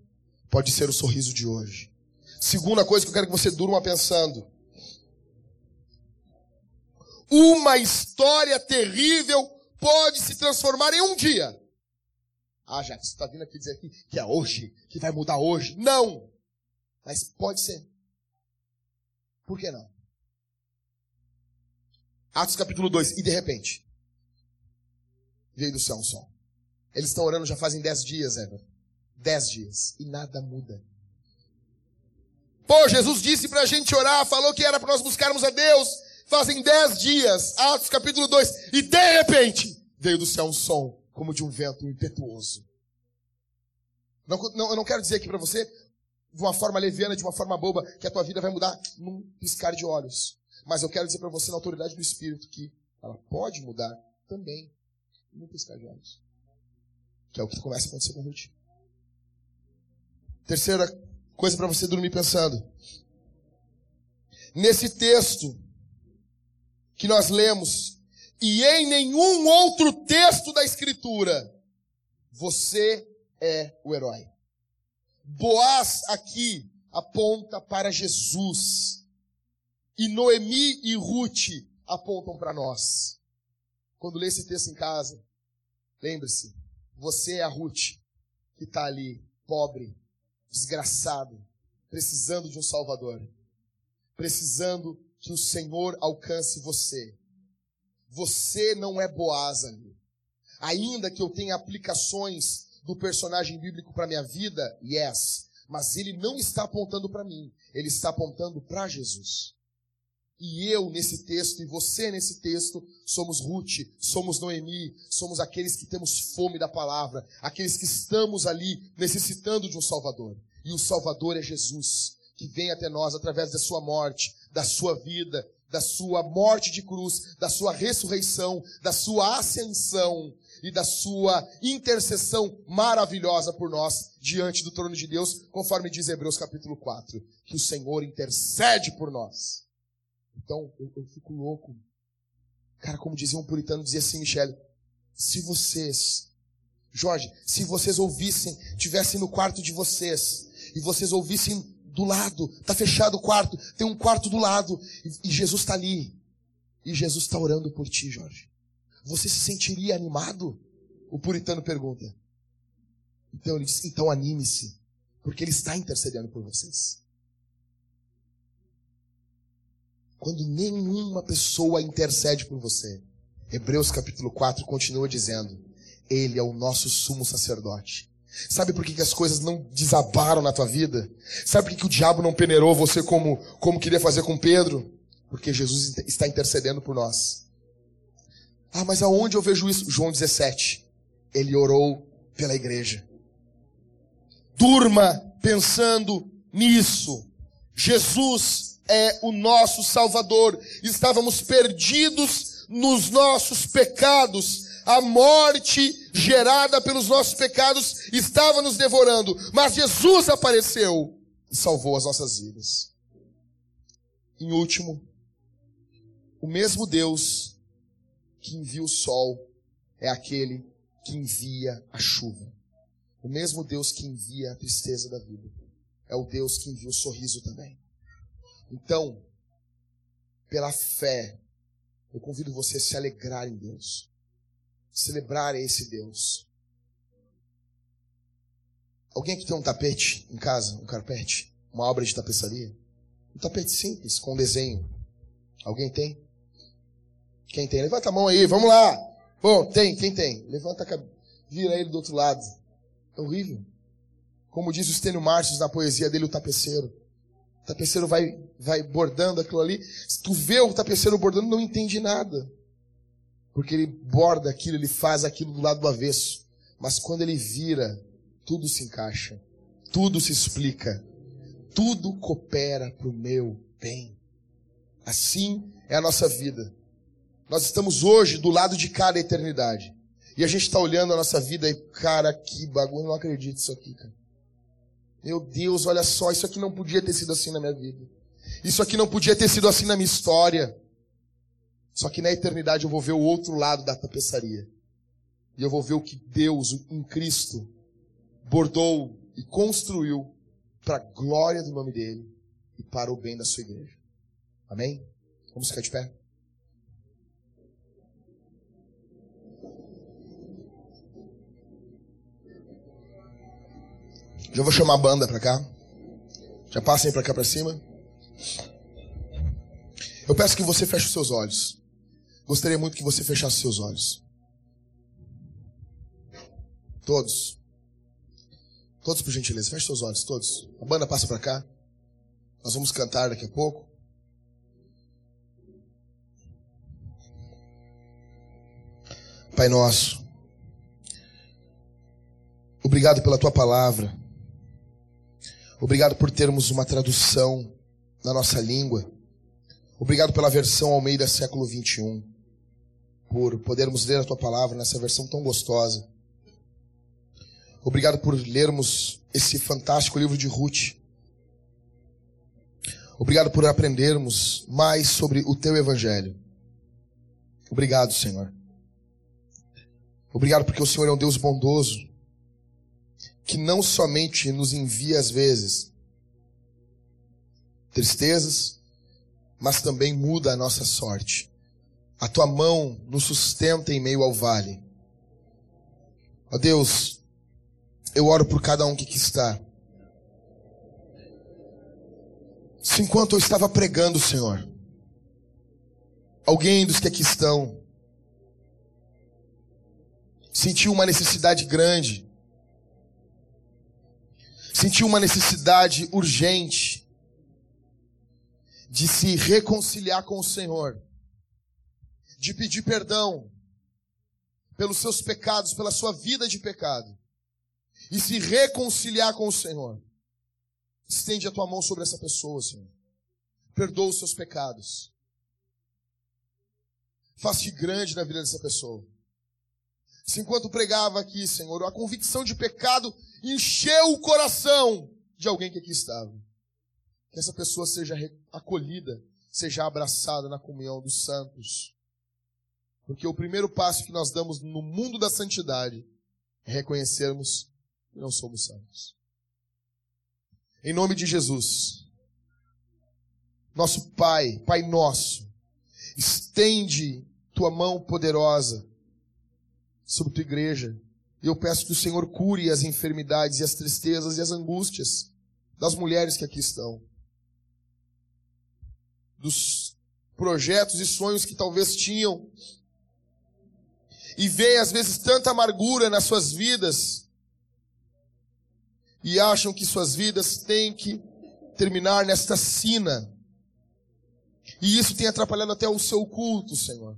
pode ser o sorriso de hoje. Segunda coisa que eu quero que você durma pensando. Uma história terrível pode se transformar em um dia. Ah, já, você está vindo aqui dizer que, que é hoje, que vai mudar hoje. Não! Mas pode ser. Por que não? Atos capítulo 2. E de repente, veio do céu um som. Eles estão orando já fazem dez dias, Ever. Dez dias. E nada muda. Pô, Jesus disse para a gente orar, falou que era para nós buscarmos a Deus. Fazem dez dias. Atos capítulo 2. E de repente, veio do céu um som como de um vento impetuoso. Não, não, eu não quero dizer aqui para você, de uma forma leviana, de uma forma boba, que a tua vida vai mudar num piscar de olhos. Mas eu quero dizer para você, na autoridade do Espírito, que ela pode mudar também num piscar de olhos. Que é o que começa a acontecer com Ruth. Terceira coisa para você dormir pensando. Nesse texto que nós lemos, e em nenhum outro texto da Escritura, você é o herói. Boaz aqui aponta para Jesus. E Noemi e Ruth apontam para nós. Quando lê esse texto em casa, lembre-se, você é a Ruth que está ali, pobre, desgraçado, precisando de um Salvador, precisando que o Senhor alcance você. Você não é Boaz ali. Ainda que eu tenha aplicações do personagem bíblico para minha vida, yes, mas ele não está apontando para mim, ele está apontando para Jesus. E eu nesse texto, e você nesse texto, somos Ruth, somos Noemi, somos aqueles que temos fome da palavra, aqueles que estamos ali necessitando de um Salvador. E o Salvador é Jesus, que vem até nós através da sua morte, da sua vida, da sua morte de cruz, da sua ressurreição, da sua ascensão e da sua intercessão maravilhosa por nós diante do trono de Deus, conforme diz Hebreus capítulo 4, que o Senhor intercede por nós. Então, eu, eu fico louco. Cara, como dizia um puritano, dizia assim, Michele, se vocês, Jorge, se vocês ouvissem, tivessem no quarto de vocês, e vocês ouvissem do lado, tá fechado o quarto, tem um quarto do lado, e, e Jesus está ali, e Jesus está orando por ti, Jorge. Você se sentiria animado? O puritano pergunta. Então ele diz, então anime-se, porque ele está intercedendo por vocês. Quando nenhuma pessoa intercede por você. Hebreus capítulo 4 continua dizendo: Ele é o nosso sumo sacerdote. Sabe por que, que as coisas não desabaram na tua vida? Sabe por que, que o diabo não peneirou você como, como queria fazer com Pedro? Porque Jesus está intercedendo por nós. Ah, mas aonde eu vejo isso? João 17. Ele orou pela igreja. Durma pensando nisso. Jesus é o nosso Salvador. Estávamos perdidos nos nossos pecados. A morte gerada pelos nossos pecados estava nos devorando. Mas Jesus apareceu e salvou as nossas vidas. Em último, o mesmo Deus que envia o sol é aquele que envia a chuva. O mesmo Deus que envia a tristeza da vida é o Deus que envia o sorriso também. Então, pela fé, eu convido você a se alegrar em Deus, celebrar esse Deus. Alguém aqui tem um tapete em casa, um carpete, uma obra de tapeçaria? Um tapete simples, com desenho. Alguém tem? Quem tem? Levanta a mão aí, vamos lá. Bom, tem, quem tem? Levanta a cabeça, vira ele do outro lado. É horrível. Como diz o Estênio Márcio na poesia dele, o tapeceiro. O tapeceiro vai, vai bordando aquilo ali. Se tu vê o tapeceiro bordando, não entende nada. Porque ele borda aquilo, ele faz aquilo do lado do avesso. Mas quando ele vira, tudo se encaixa. Tudo se explica. Tudo coopera para o meu bem. Assim é a nossa vida. Nós estamos hoje do lado de cada eternidade. E a gente está olhando a nossa vida e, cara, que bagulho, não acredito nisso aqui, cara. Meu Deus, olha só, isso aqui não podia ter sido assim na minha vida. Isso aqui não podia ter sido assim na minha história. Só que na eternidade eu vou ver o outro lado da tapeçaria. E eu vou ver o que Deus, em Cristo, bordou e construiu para a glória do nome dele e para o bem da sua igreja. Amém? Vamos ficar de pé? Já vou chamar a banda para cá. Já passem para cá para cima. Eu peço que você feche os seus olhos. Gostaria muito que você fechasse seus olhos. Todos. Todos, por gentileza, feche seus olhos, todos. A banda passa para cá. Nós vamos cantar daqui a pouco. Pai nosso, obrigado pela tua palavra. Obrigado por termos uma tradução na nossa língua. Obrigado pela versão Almeida século 21. Por podermos ler a tua palavra nessa versão tão gostosa. Obrigado por lermos esse fantástico livro de Ruth. Obrigado por aprendermos mais sobre o teu evangelho. Obrigado, Senhor. Obrigado porque o Senhor é um Deus bondoso que não somente nos envia às vezes tristezas, mas também muda a nossa sorte. A tua mão nos sustenta em meio ao vale. Ó Deus, eu oro por cada um que aqui está. Se enquanto eu estava pregando, Senhor, alguém dos que aqui estão sentiu uma necessidade grande sentiu uma necessidade urgente de se reconciliar com o Senhor, de pedir perdão pelos seus pecados, pela sua vida de pecado, e se reconciliar com o Senhor. Estende a tua mão sobre essa pessoa, Senhor. Perdoa os seus pecados. Faça-te grande na vida dessa pessoa. Se enquanto pregava aqui, Senhor, a convicção de pecado encheu o coração de alguém que aqui estava. Que essa pessoa seja acolhida, seja abraçada na comunhão dos santos. Porque o primeiro passo que nós damos no mundo da santidade é reconhecermos que não somos santos. Em nome de Jesus, nosso Pai, Pai nosso, estende tua mão poderosa sobre tua igreja. E eu peço que o Senhor cure as enfermidades e as tristezas e as angústias das mulheres que aqui estão. Dos projetos e sonhos que talvez tinham. E veem às vezes tanta amargura nas suas vidas. E acham que suas vidas têm que terminar nesta sina. E isso tem atrapalhado até o seu culto, Senhor.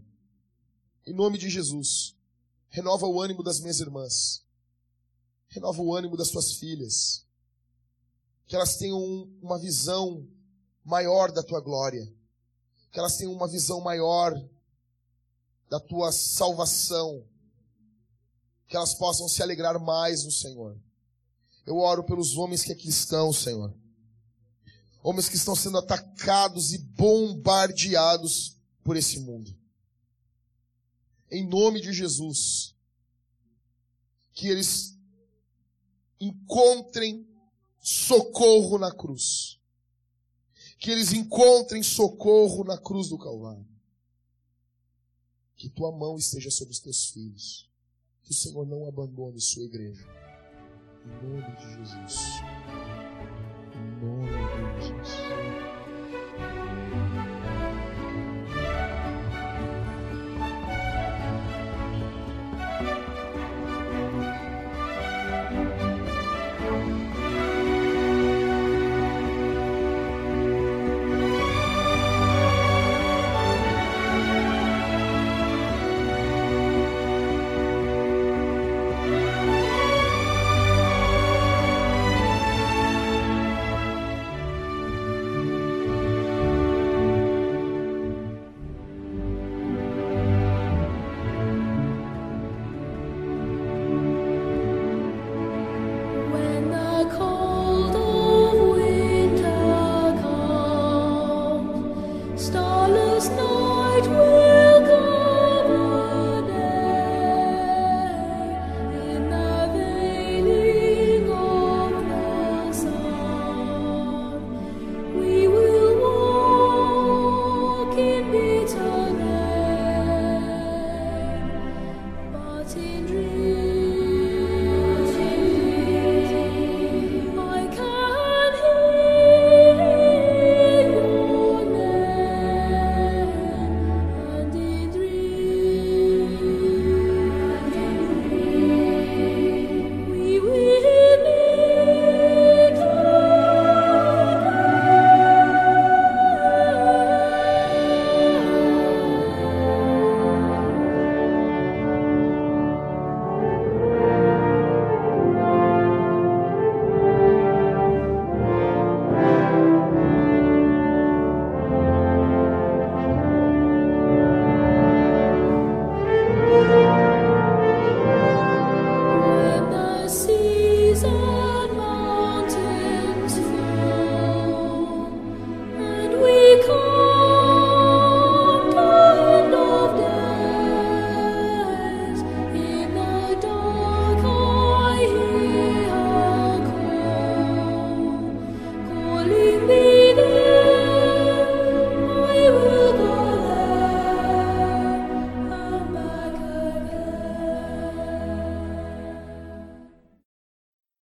Em nome de Jesus. Renova o ânimo das minhas irmãs. Renova o ânimo das suas filhas. Que elas tenham uma visão maior da tua glória. Que elas tenham uma visão maior da tua salvação. Que elas possam se alegrar mais no Senhor. Eu oro pelos homens que aqui estão, Senhor. Homens que estão sendo atacados e bombardeados por esse mundo em nome de Jesus, que eles encontrem socorro na cruz. Que eles encontrem socorro na cruz do Calvário. Que tua mão esteja sobre os teus filhos. Que o Senhor não abandone sua igreja. Em nome de Jesus. Em nome de Jesus.